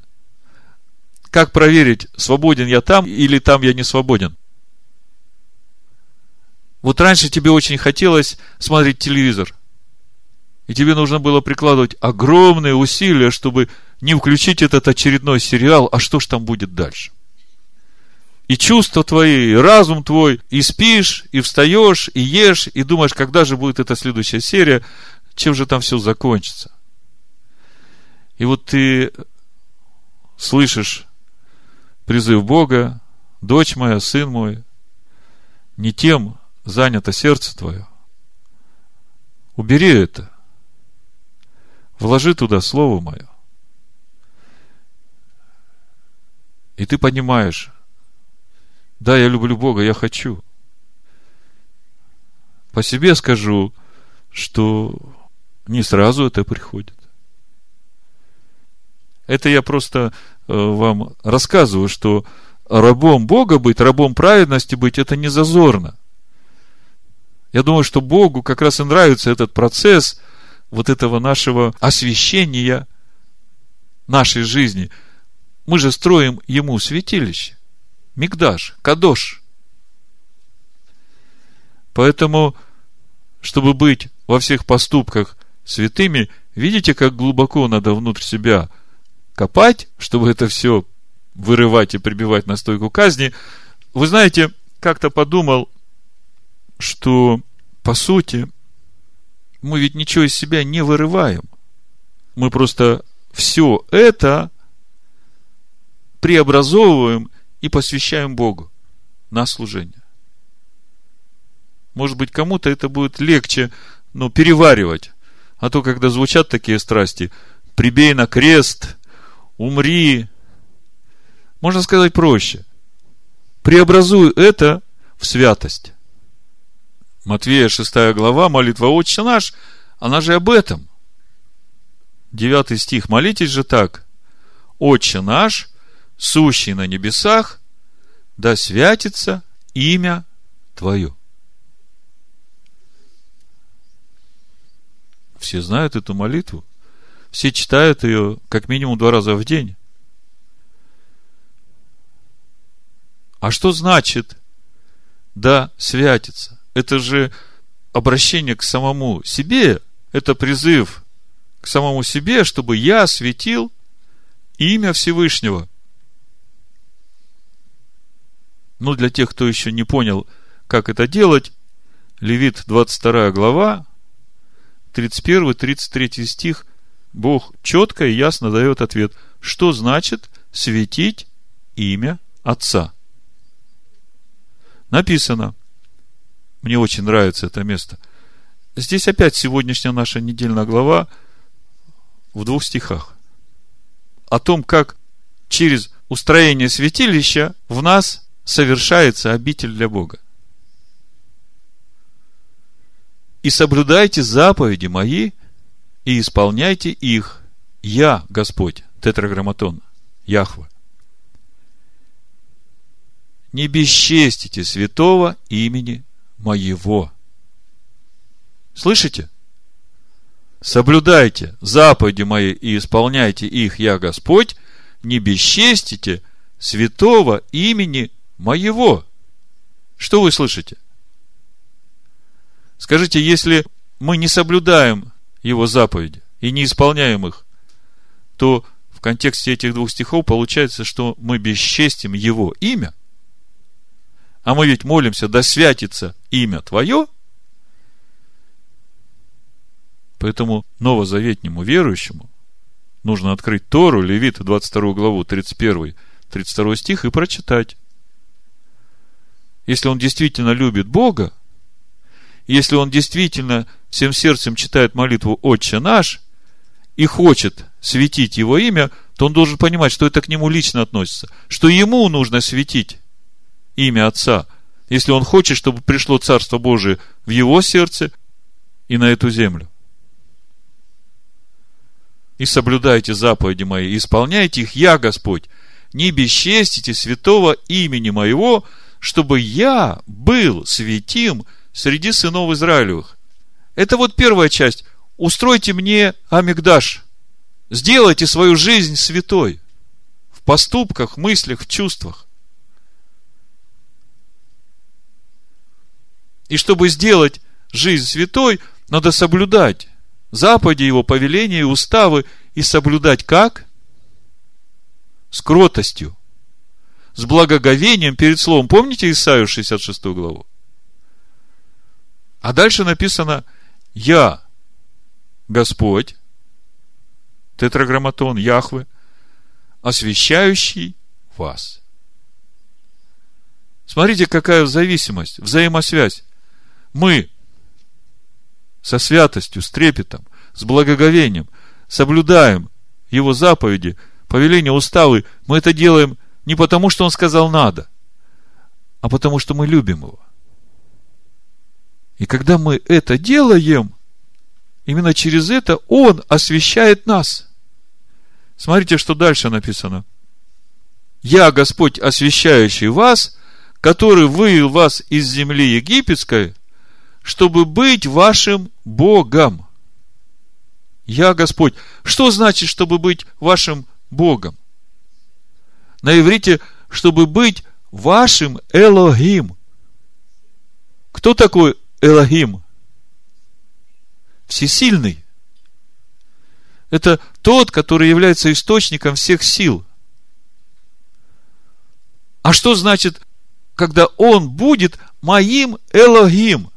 Как проверить, свободен я там или там я не свободен? Вот раньше тебе очень хотелось смотреть телевизор. И тебе нужно было прикладывать огромные усилия, чтобы не включить этот очередной сериал, а что ж там будет дальше. И чувства твои, и разум твой, и спишь, и встаешь, и ешь, и думаешь, когда же будет эта следующая серия, чем же там все закончится. И вот ты слышишь призыв Бога, дочь моя, сын мой, не тем занято сердце твое. Убери это. Вложи туда Слово Мое. И ты понимаешь, да, я люблю Бога, я хочу. По себе скажу, что не сразу это приходит. Это я просто э, вам рассказываю, что рабом Бога быть, рабом праведности быть, это не зазорно. Я думаю, что Богу как раз и нравится этот процесс вот этого нашего освящения нашей жизни. Мы же строим Ему святилище. Мигдаш, Кадош. Поэтому, чтобы быть во всех поступках святыми, видите, как глубоко надо внутрь себя копать, чтобы это все вырывать и прибивать на стойку казни. Вы знаете, как-то подумал что, по сути, мы ведь ничего из себя не вырываем. Мы просто все это преобразовываем и посвящаем Богу на служение. Может быть, кому-то это будет легче, ну, переваривать. А то, когда звучат такие страсти, прибей на крест, умри, можно сказать проще. Преобразуй это в святость. Матвея 6 глава, молитва «Отче наш», она же об этом. Девятый стих. Молитесь же так. «Отче наш, сущий на небесах, да святится имя Твое». Все знают эту молитву. Все читают ее как минимум два раза в день. А что значит «да святится»? Это же обращение к самому себе, это призыв к самому себе, чтобы я светил имя Всевышнего. Ну, для тех, кто еще не понял, как это делать, Левит 22 глава, 31-33 стих, Бог четко и ясно дает ответ, что значит светить имя Отца. Написано, мне очень нравится это место. Здесь опять сегодняшняя наша недельная глава в двух стихах. О том, как через устроение святилища в нас совершается обитель для Бога. И соблюдайте заповеди мои и исполняйте их. Я, Господь, тетраграмматон, Яхва. Не бесчестите святого имени моего. Слышите? Соблюдайте заповеди мои и исполняйте их, я Господь, не бесчестите святого имени моего. Что вы слышите? Скажите, если мы не соблюдаем его заповеди и не исполняем их, то в контексте этих двух стихов получается, что мы бесчестим Его имя, а мы ведь молимся, да святится имя Твое, поэтому новозаветнему верующему нужно открыть Тору, Левита, 22 главу, 31, 32 стих и прочитать. Если он действительно любит Бога, если он действительно всем сердцем читает молитву «Отче наш» и хочет светить его имя, то он должен понимать, что это к нему лично относится, что ему нужно светить имя Отца, если он хочет, чтобы пришло Царство Божие в его сердце и на эту землю. И соблюдайте заповеди мои, и исполняйте их, я, Господь, не бесчестите святого имени моего, чтобы я был святим среди сынов Израилевых. Это вот первая часть. Устройте мне Амигдаш. Сделайте свою жизнь святой. В поступках, мыслях, в чувствах. И чтобы сделать жизнь святой, надо соблюдать заповеди его, повеления и уставы. И соблюдать как? С кротостью. С благоговением перед словом. Помните Исаию 66 главу? А дальше написано – я Господь, тетраграмматон Яхвы, освящающий вас. Смотрите, какая зависимость, взаимосвязь. Мы со святостью, с трепетом, с благоговением соблюдаем Его заповеди, повеления, уставы. Мы это делаем не потому, что Он сказал надо, а потому, что мы любим Его. И когда мы это делаем, именно через это Он освещает нас. Смотрите, что дальше написано. Я, Господь, освящающий вас, который вывел вас из земли египетской, чтобы быть вашим Богом. Я, Господь. Что значит, чтобы быть вашим Богом? На иврите, чтобы быть вашим Элогим. Кто такой Элогим. Всесильный. Это тот, который является источником всех сил. А что значит, когда Он будет моим Элогим?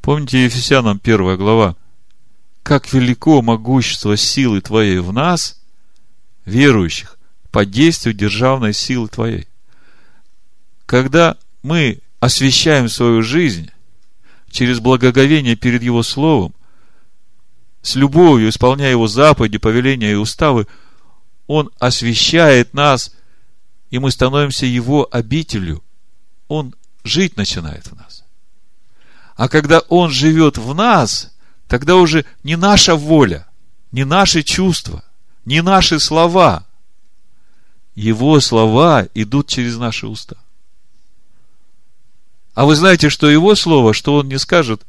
Помните Ефесянам первая глава? Как велико могущество силы Твоей в нас – верующих по действию державной силы Твоей. Когда мы освещаем свою жизнь через благоговение перед Его Словом, с любовью исполняя Его заповеди, повеления и уставы, Он освещает нас, и мы становимся Его обителю. Он жить начинает в нас. А когда Он живет в нас, тогда уже не наша воля, не наши чувства, не наши слова. Его слова идут через наши уста. А вы знаете, что его слово, что он не скажет,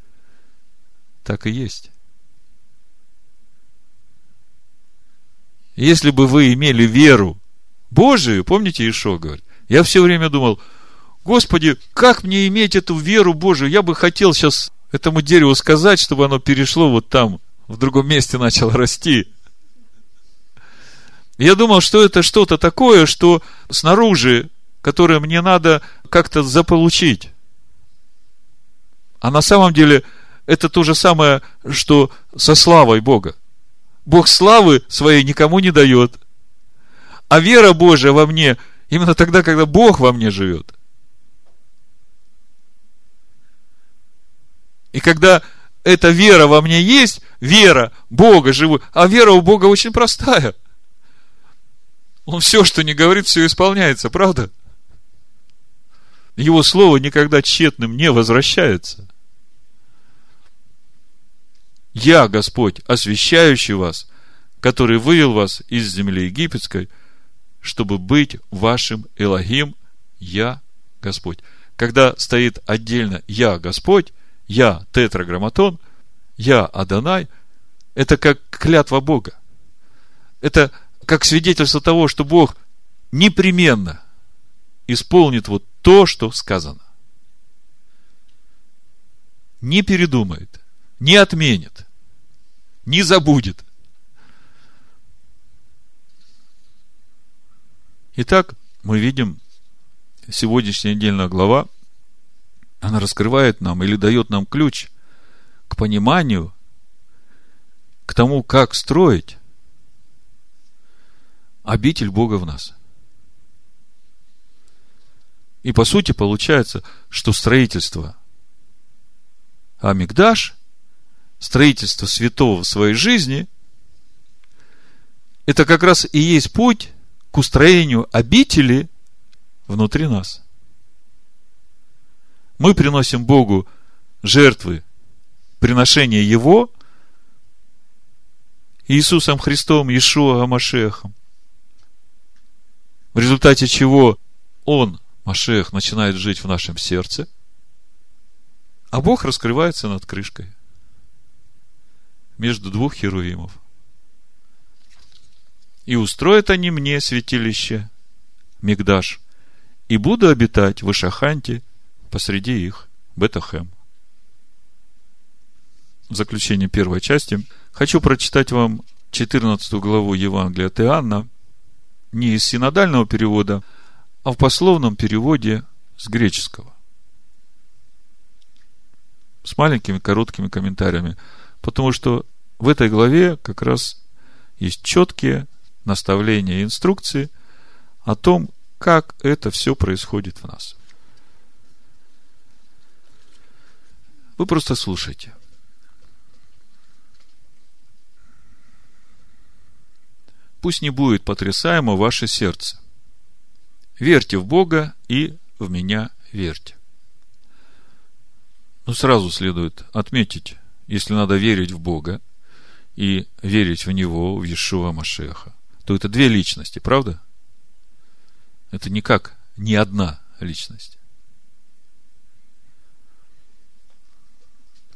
так и есть. Если бы вы имели веру Божию, помните, Ишо говорит, я все время думал, Господи, как мне иметь эту веру Божию? Я бы хотел сейчас этому дереву сказать, чтобы оно перешло вот там, в другом месте начало расти. Я думал, что это что-то такое, что снаружи, которое мне надо как-то заполучить. А на самом деле это то же самое, что со славой Бога. Бог славы своей никому не дает. А вера Божия во мне именно тогда, когда Бог во мне живет. И когда эта вера во мне есть, вера Бога живу, а вера у Бога очень простая – он все, что не говорит, все исполняется, правда? Его слово никогда тщетным не возвращается. Я, Господь, освящающий вас, который вывел вас из земли египетской, чтобы быть вашим Элогим, я, Господь. Когда стоит отдельно я, Господь, я, тетраграмматон, я, Адонай, это как клятва Бога. Это как свидетельство того, что Бог непременно исполнит вот то, что сказано. не передумает, не отменит, не забудет. Итак, мы видим, сегодняшняя недельная глава, она раскрывает нам или дает нам ключ к пониманию, к тому, как строить обитель Бога в нас. И по сути получается, что строительство Амигдаш, строительство святого в своей жизни, это как раз и есть путь к устроению обители внутри нас. Мы приносим Богу жертвы, приношение Его Иисусом Христом, Иешуа Амашехом. В результате чего Он, Машех, начинает жить в нашем сердце, а Бог раскрывается над крышкой между двух херувимов. И устроят они мне святилище, Мигдаш, и буду обитать в Ишаханте посреди их, Бетахем. В заключение первой части хочу прочитать вам 14 главу Евангелия от Иоанна, не из синодального перевода, а в пословном переводе с греческого. С маленькими короткими комментариями, потому что в этой главе как раз есть четкие наставления и инструкции о том, как это все происходит в нас. Вы просто слушайте. Пусть не будет потрясаемо ваше сердце. Верьте в Бога и в меня верьте. Ну, сразу следует отметить, если надо верить в Бога и верить в Него, в Иешуа Машеха, то это две личности, правда? Это никак не одна личность.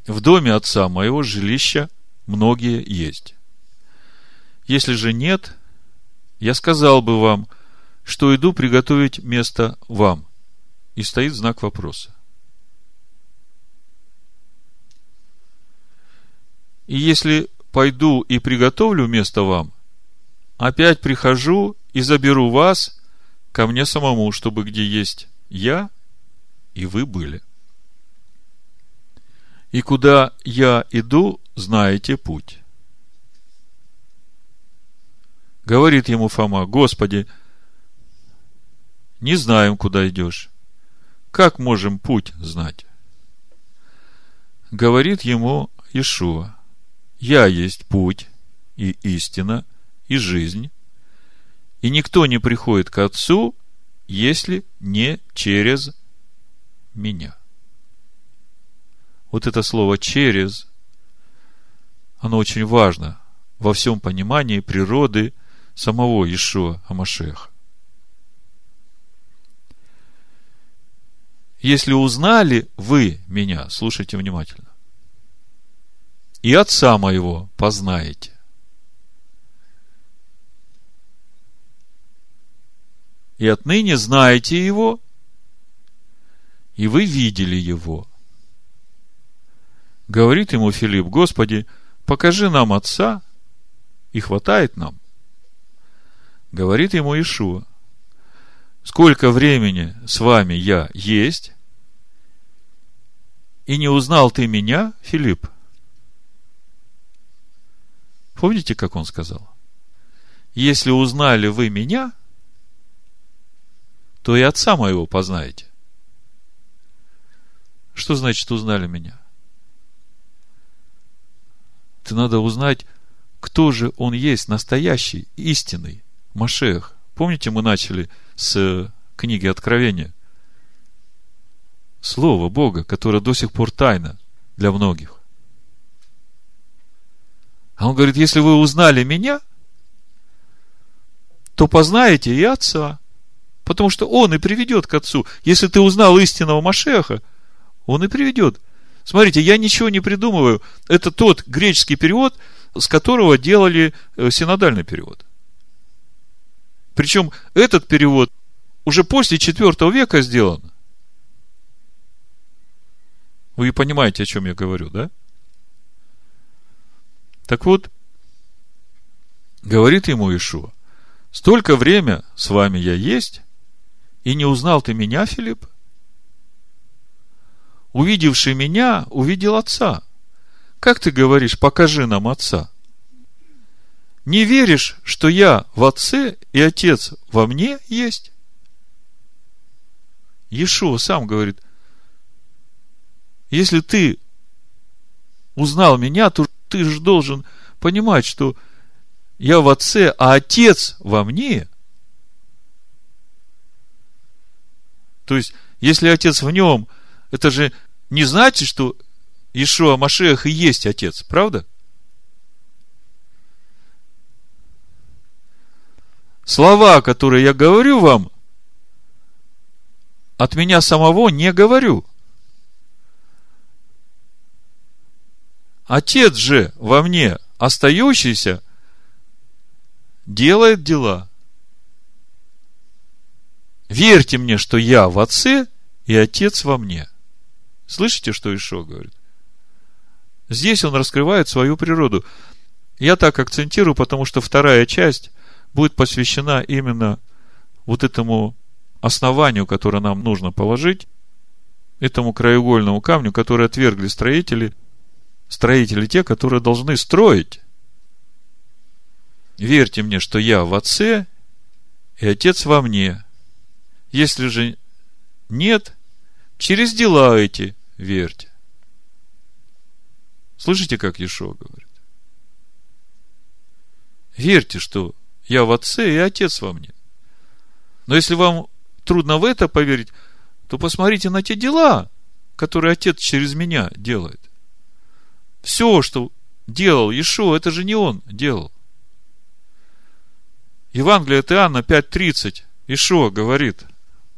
В доме отца моего жилища многие есть. Если же нет, я сказал бы вам, что иду приготовить место вам. И стоит знак вопроса. И если пойду и приготовлю место вам, опять прихожу и заберу вас ко мне самому, чтобы где есть я и вы были. И куда я иду, знаете путь. Говорит ему Фома, Господи, не знаем, куда идешь. Как можем путь знать? Говорит ему Ишуа, я есть путь и истина и жизнь, и никто не приходит к Отцу, если не через меня. Вот это слово «через», оно очень важно во всем понимании природы самого Ишуа Амашеха. Если узнали вы меня, слушайте внимательно, и Отца моего познаете. И отныне знаете Его, и вы видели Его. Говорит ему Филипп, Господи, покажи нам Отца, и хватает нам. Говорит ему Ишуа, сколько времени с вами я есть, и не узнал ты меня, Филипп? Помните, как он сказал? Если узнали вы меня, то и отца моего познаете. Что значит узнали меня? Ты надо узнать, кто же он есть, настоящий, истинный, Машех. Помните, мы начали с книги Откровения? Слово Бога, которое до сих пор тайна для многих. А он говорит, если вы узнали меня, то познаете и отца. Потому что он и приведет к отцу. Если ты узнал истинного Машеха, он и приведет. Смотрите, я ничего не придумываю. Это тот греческий перевод, с которого делали э, синодальный перевод. Причем этот перевод уже после IV века сделан. Вы понимаете, о чем я говорю, да? Так вот, говорит ему Ишуа, столько время с вами я есть, и не узнал ты меня, Филипп? Увидевший меня, увидел Отца. Как ты говоришь, покажи нам Отца? Не веришь, что я в Отце и Отец во мне есть? Иешуа сам говорит, если ты узнал меня, то ты же должен понимать, что я в Отце, а Отец во мне. То есть, если Отец в нем, это же не значит, что Ишуа Машех и есть Отец, правда? Слова, которые я говорю вам, от меня самого не говорю. Отец же во мне, остающийся, делает дела. Верьте мне, что я в Отце и Отец во мне. Слышите, что Ишо говорит? Здесь он раскрывает свою природу. Я так акцентирую, потому что вторая часть будет посвящена именно вот этому основанию, которое нам нужно положить, этому краеугольному камню, который отвергли строители, строители те, которые должны строить. Верьте мне, что я в Отце, и Отец во мне. Если же нет, через дела эти верьте. Слышите, как Ешо говорит? Верьте, что я в Отце и Отец во мне. Но если вам трудно в это поверить, то посмотрите на те дела, которые Отец через меня делает. Все, что делал Иешуа, это же не он делал. Евангелие от Иоанна 5.30. Ишуа говорит,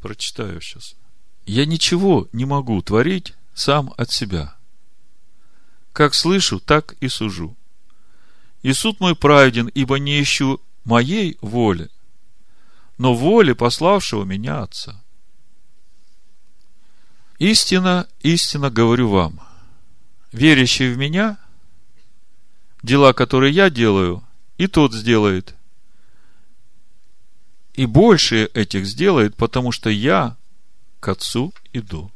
прочитаю сейчас. Я ничего не могу творить сам от себя. Как слышу, так и сужу. И суд мой праведен, ибо не ищу моей воли, но воли пославшего меня Отца. Истина, истина говорю вам, верящий в меня, дела, которые я делаю, и тот сделает. И больше этих сделает, потому что я к Отцу иду.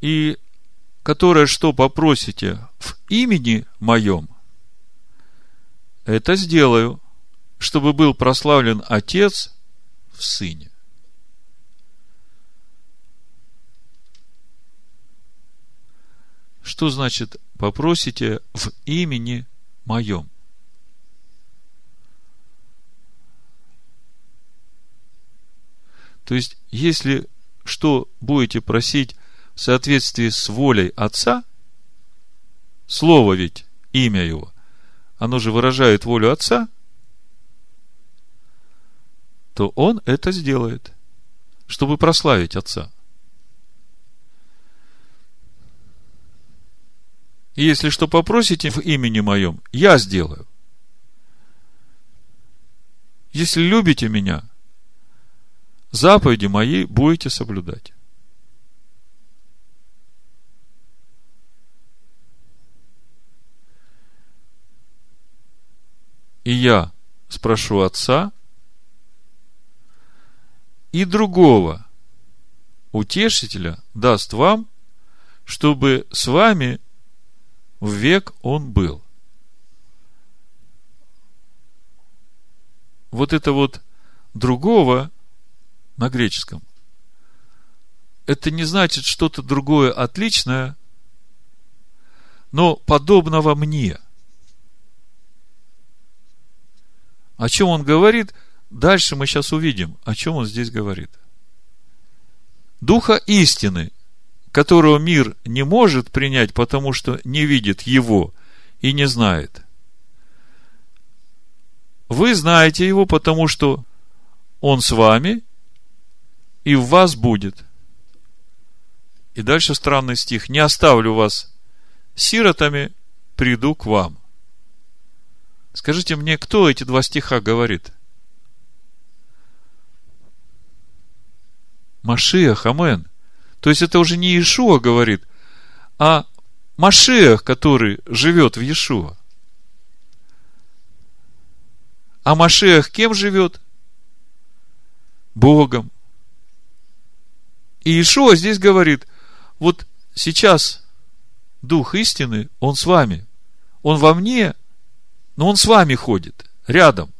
И которое что попросите в имени моем, это сделаю, чтобы был прославлен Отец в Сыне. Что значит попросите в имени моем? То есть, если что будете просить в соответствии с волей Отца, Слово ведь, имя Его, оно же выражает волю Отца, то Он это сделает, чтобы прославить Отца. И если что попросите в имени моем, я сделаю. Если любите меня, заповеди мои будете соблюдать. И я спрошу отца и другого утешителя даст вам, чтобы с вами в век он был. Вот это вот другого на греческом, это не значит что-то другое отличное, но подобного мне – О чем он говорит, дальше мы сейчас увидим, о чем он здесь говорит. Духа истины, которого мир не может принять, потому что не видит его и не знает. Вы знаете его, потому что он с вами и в вас будет. И дальше странный стих. Не оставлю вас сиротами, приду к вам. Скажите мне, кто эти два стиха говорит? Машиах, амен. То есть это уже не Иешуа говорит, а Машиах, который живет в Иешуа. А Машиах кем живет? Богом. И Иешуа здесь говорит, вот сейчас Дух истины, Он с вами. Он во мне, но Он с вами ходит, рядом.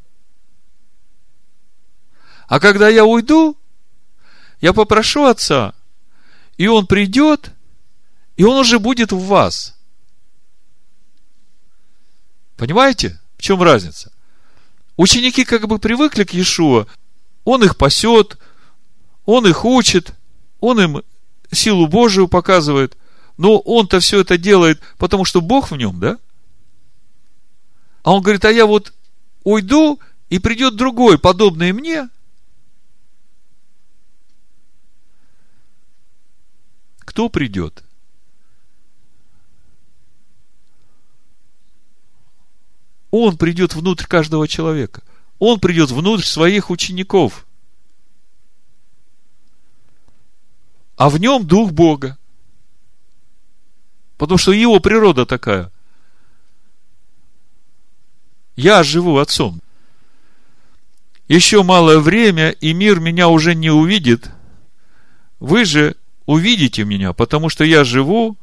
А когда я уйду, я попрошу Отца, и Он придет, и Он уже будет в вас. Понимаете, в чем разница? Ученики как бы привыкли к Иешуа, Он их пасет, Он их учит, Он им силу Божию показывает, но Он-то все это делает, потому что Бог в нем, да? А он говорит, а я вот уйду, и придет другой, подобный мне, кто придет? Он придет внутрь каждого человека. Он придет внутрь своих учеников. А в нем Дух Бога. Потому что его природа такая. Я живу Отцом. Еще малое время, и мир меня уже не увидит. Вы же увидите меня, потому что я живу,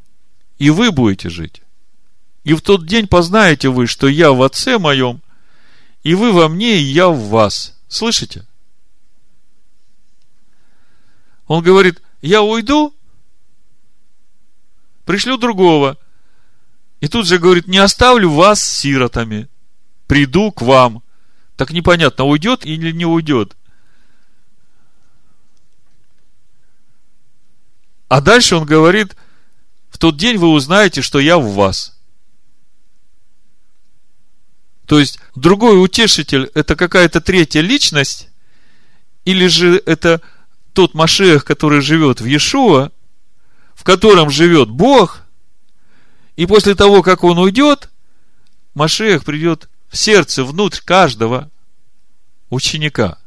и вы будете жить. И в тот день познаете вы, что я в Отце моем, и вы во мне, и я в вас. Слышите? Он говорит, я уйду, пришлю другого. И тут же говорит, не оставлю вас сиротами, приду к вам. Так непонятно, уйдет или не уйдет. А дальше он говорит, в тот день вы узнаете, что я в вас. То есть, другой утешитель – это какая-то третья личность, или же это тот Машех, который живет в Иешуа, в котором живет Бог, и после того, как он уйдет, Машех придет сердце, внутрь каждого ученика.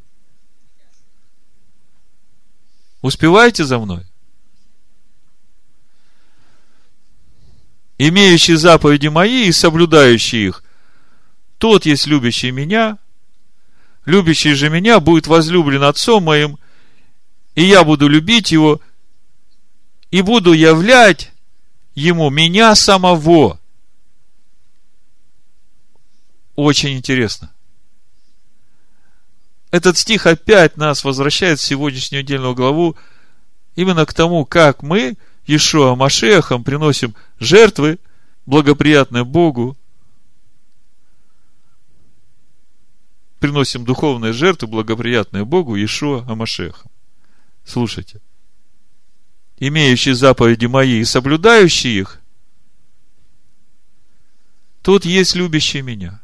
Успеваете за мной? имеющий заповеди мои и соблюдающий их, тот есть любящий меня, любящий же меня будет возлюблен отцом моим, и я буду любить его, и буду являть ему меня самого. Очень интересно. Этот стих опять нас возвращает в сегодняшнюю отдельную главу именно к тому, как мы Ишуа Машехом приносим жертвы, благоприятные Богу, приносим духовные жертвы, благоприятные Богу, Ишуа Амашехом. Слушайте. Имеющий заповеди мои и соблюдающий их, тот есть любящий меня.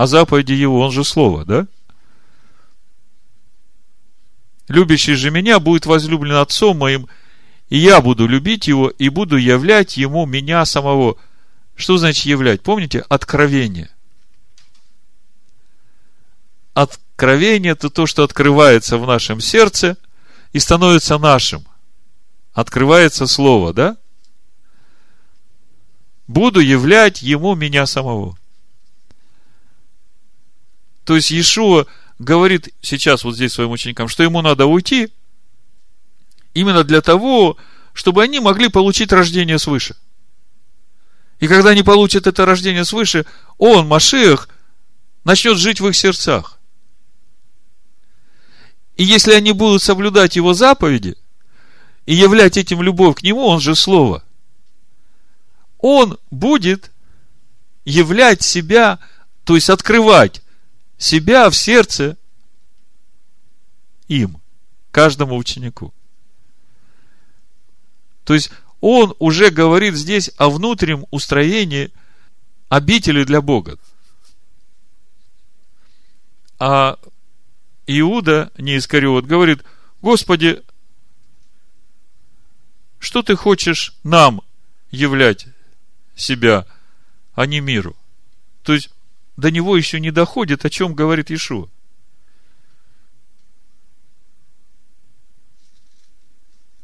А заповеди его, он же слово, да? Любящий же меня будет возлюблен отцом моим – и я буду любить его и буду являть ему меня самого. Что значит являть? Помните? Откровение. Откровение – это то, что открывается в нашем сердце и становится нашим. Открывается Слово, да? Буду являть ему меня самого. То есть Иешуа говорит сейчас вот здесь своим ученикам, что ему надо уйти – Именно для того, чтобы они могли получить рождение свыше. И когда они получат это рождение свыше, он, Машех, начнет жить в их сердцах. И если они будут соблюдать его заповеди и являть этим любовь к нему, он же слово, он будет являть себя, то есть открывать себя в сердце им, каждому ученику. То есть он уже говорит здесь о внутреннем устроении обители для Бога. А Иуда, не Искариот, говорит, Господи, что ты хочешь нам являть себя, а не миру? То есть, до него еще не доходит, о чем говорит Иешуа.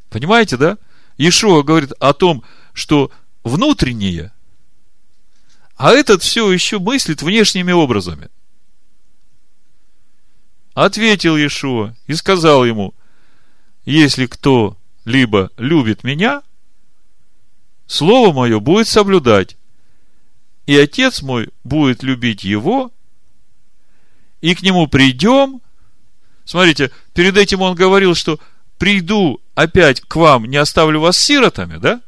Понимаете, да? Иешуа говорит о том, что внутреннее, а этот все еще мыслит внешними образами. Ответил Иешуа и сказал ему, если кто либо любит меня, слово мое будет соблюдать, и отец мой будет любить его, и к нему придем. Смотрите, перед этим он говорил, что приду опять к вам, не оставлю вас сиротами, да?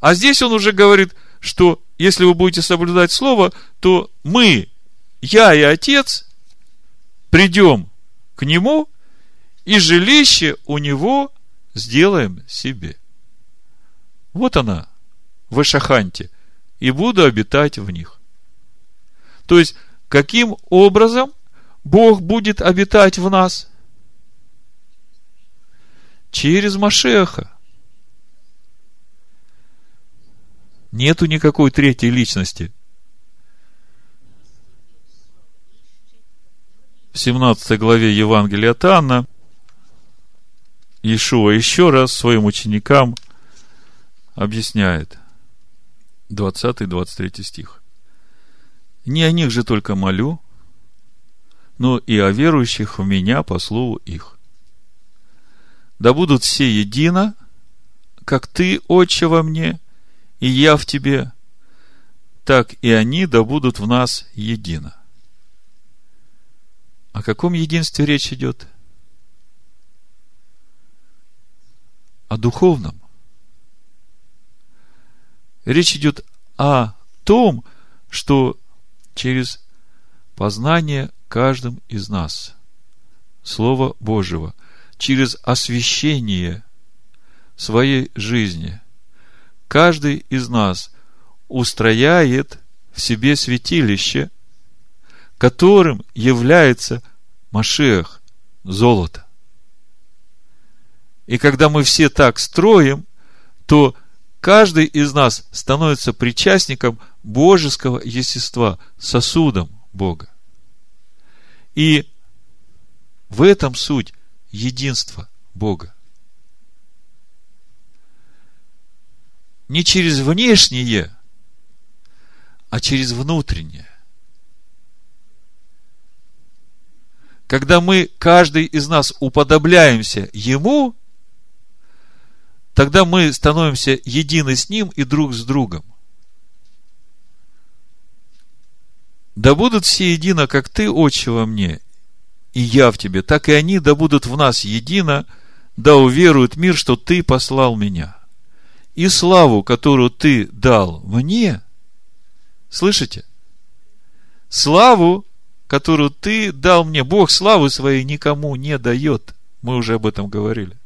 А здесь он уже говорит, что если вы будете соблюдать слово, то мы, я и отец, придем к нему и жилище у него сделаем себе. Вот она, в Эшаханте, и буду обитать в них. То есть, каким образом Бог будет обитать в нас? Через Машеха. Нету никакой третьей личности. В 17 главе Евангелия от Анна Иешуа еще раз своим ученикам объясняет. 20-23 стих. Не о них же только молю, но и о верующих в меня по слову их. Да будут все едино, как ты, Отче, во мне, и я в тебе, так и они да будут в нас едино. О каком единстве речь идет? О духовном. Речь идет о том, что через познание каждым из нас Слова Божьего, через освящение своей жизни, каждый из нас устрояет в себе святилище, которым является Машех, золото. И когда мы все так строим, то каждый из нас становится причастником божеского естества, сосудом Бога. И в этом суть единства Бога. Не через внешнее, а через внутреннее. Когда мы, каждый из нас, уподобляемся Ему – тогда мы становимся едины с Ним и друг с другом. Да будут все едино, как Ты, Отче, во мне, и я в Тебе, так и они да будут в нас едино, да уверуют мир, что Ты послал меня. И славу, которую Ты дал мне, слышите? Славу, которую Ты дал мне. Бог славы своей никому не дает. Мы уже об этом говорили.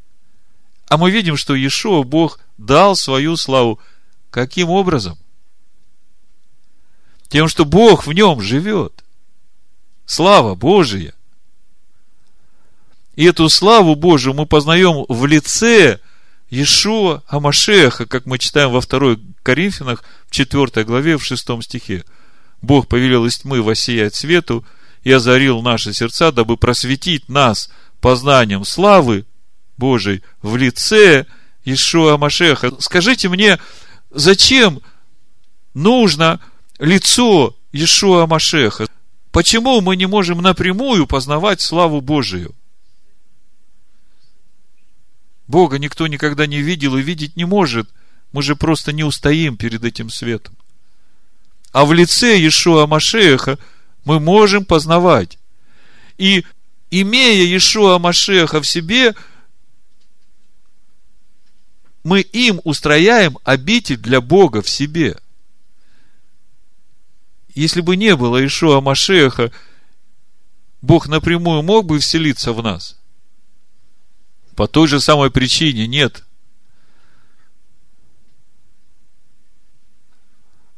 А мы видим, что Иешуа Бог дал свою славу. Каким образом? Тем, что Бог в нем живет. Слава Божия. И эту славу Божию мы познаем в лице Иешуа Амашеха, как мы читаем во 2 Коринфянах, в 4 главе, в 6 стихе. Бог повелел из тьмы воссиять свету и озарил наши сердца, дабы просветить нас познанием славы Божий в лице Ишуа Машеха. Скажите мне, зачем нужно лицо Ишуа Машеха? Почему мы не можем напрямую познавать славу Божию? Бога никто никогда не видел и видеть не может. Мы же просто не устоим перед этим светом. А в лице Иешуа Машеха мы можем познавать. И имея Иешуа Машеха в себе, мы им устрояем обитель для Бога в себе. Если бы не было Ишуа Машеха, Бог напрямую мог бы вселиться в нас? По той же самой причине нет.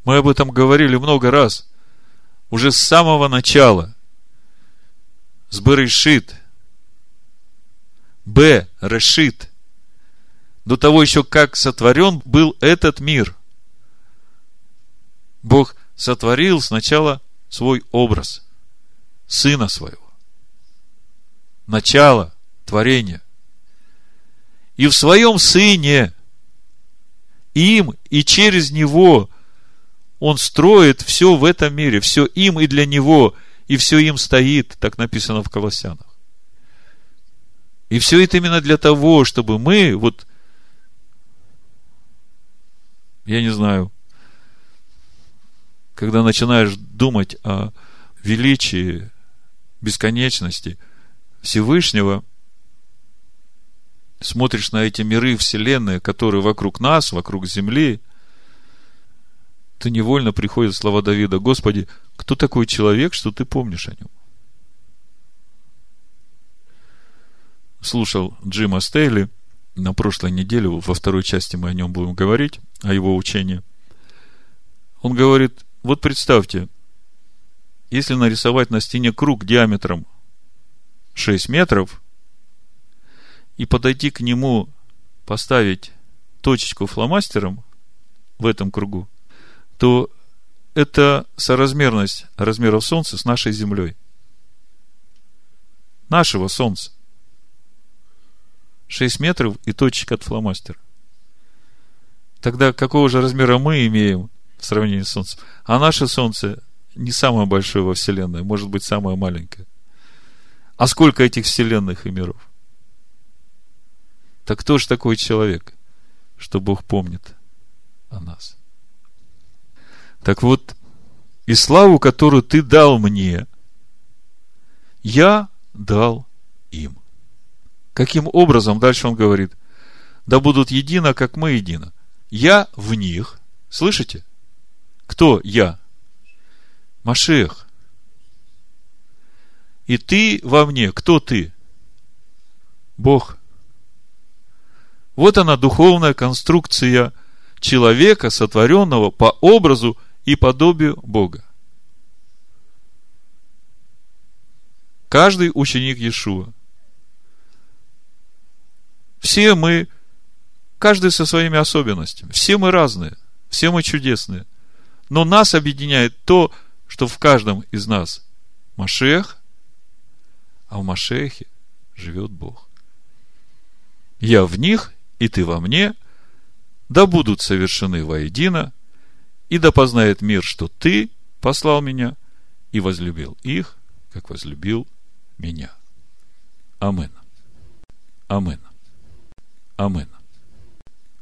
Мы об этом говорили много раз. Уже с самого начала. С Берешит. Б. Решит до того еще, как сотворен был этот мир. Бог сотворил сначала свой образ, Сына Своего. Начало творения. и в своем Сыне, им и через Него Он строит все в этом мире, все им и для Него, и все им стоит, так написано в Колоссянах. И все это именно для того, чтобы мы, вот, я не знаю, когда начинаешь думать о величии, бесконечности Всевышнего, смотришь на эти миры Вселенной, которые вокруг нас, вокруг Земли, то невольно приходят слова Давида, Господи, кто такой человек, что ты помнишь о нем? слушал Джима Стейли на прошлой неделе, во второй части мы о нем будем говорить, о его учении. Он говорит, вот представьте, если нарисовать на стене круг диаметром 6 метров и подойти к нему, поставить точечку фломастером в этом кругу, то это соразмерность размеров Солнца с нашей Землей. Нашего Солнца. 6 метров и точек от фломастера. Тогда какого же размера мы имеем в сравнении с Солнцем? А наше Солнце не самое большое во Вселенной, может быть, самое маленькое. А сколько этих вселенных и миров? Так кто же такой человек, что Бог помнит о нас? Так вот, и славу, которую ты дал мне, я дал им. Каким образом? Дальше он говорит, да будут едино, как мы едино. Я в них. Слышите? Кто я? Машех. И ты во мне. Кто ты? Бог. Вот она духовная конструкция человека, сотворенного по образу и подобию Бога. Каждый ученик Иешуа – все мы, каждый со своими особенностями. Все мы разные, все мы чудесные. Но нас объединяет то, что в каждом из нас Машех, а в Машехе живет Бог. Я в них, и ты во мне, да будут совершены воедино, и да познает мир, что ты послал меня и возлюбил их, как возлюбил меня. Амин. Амин. Амин.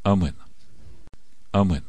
Амин. Амин.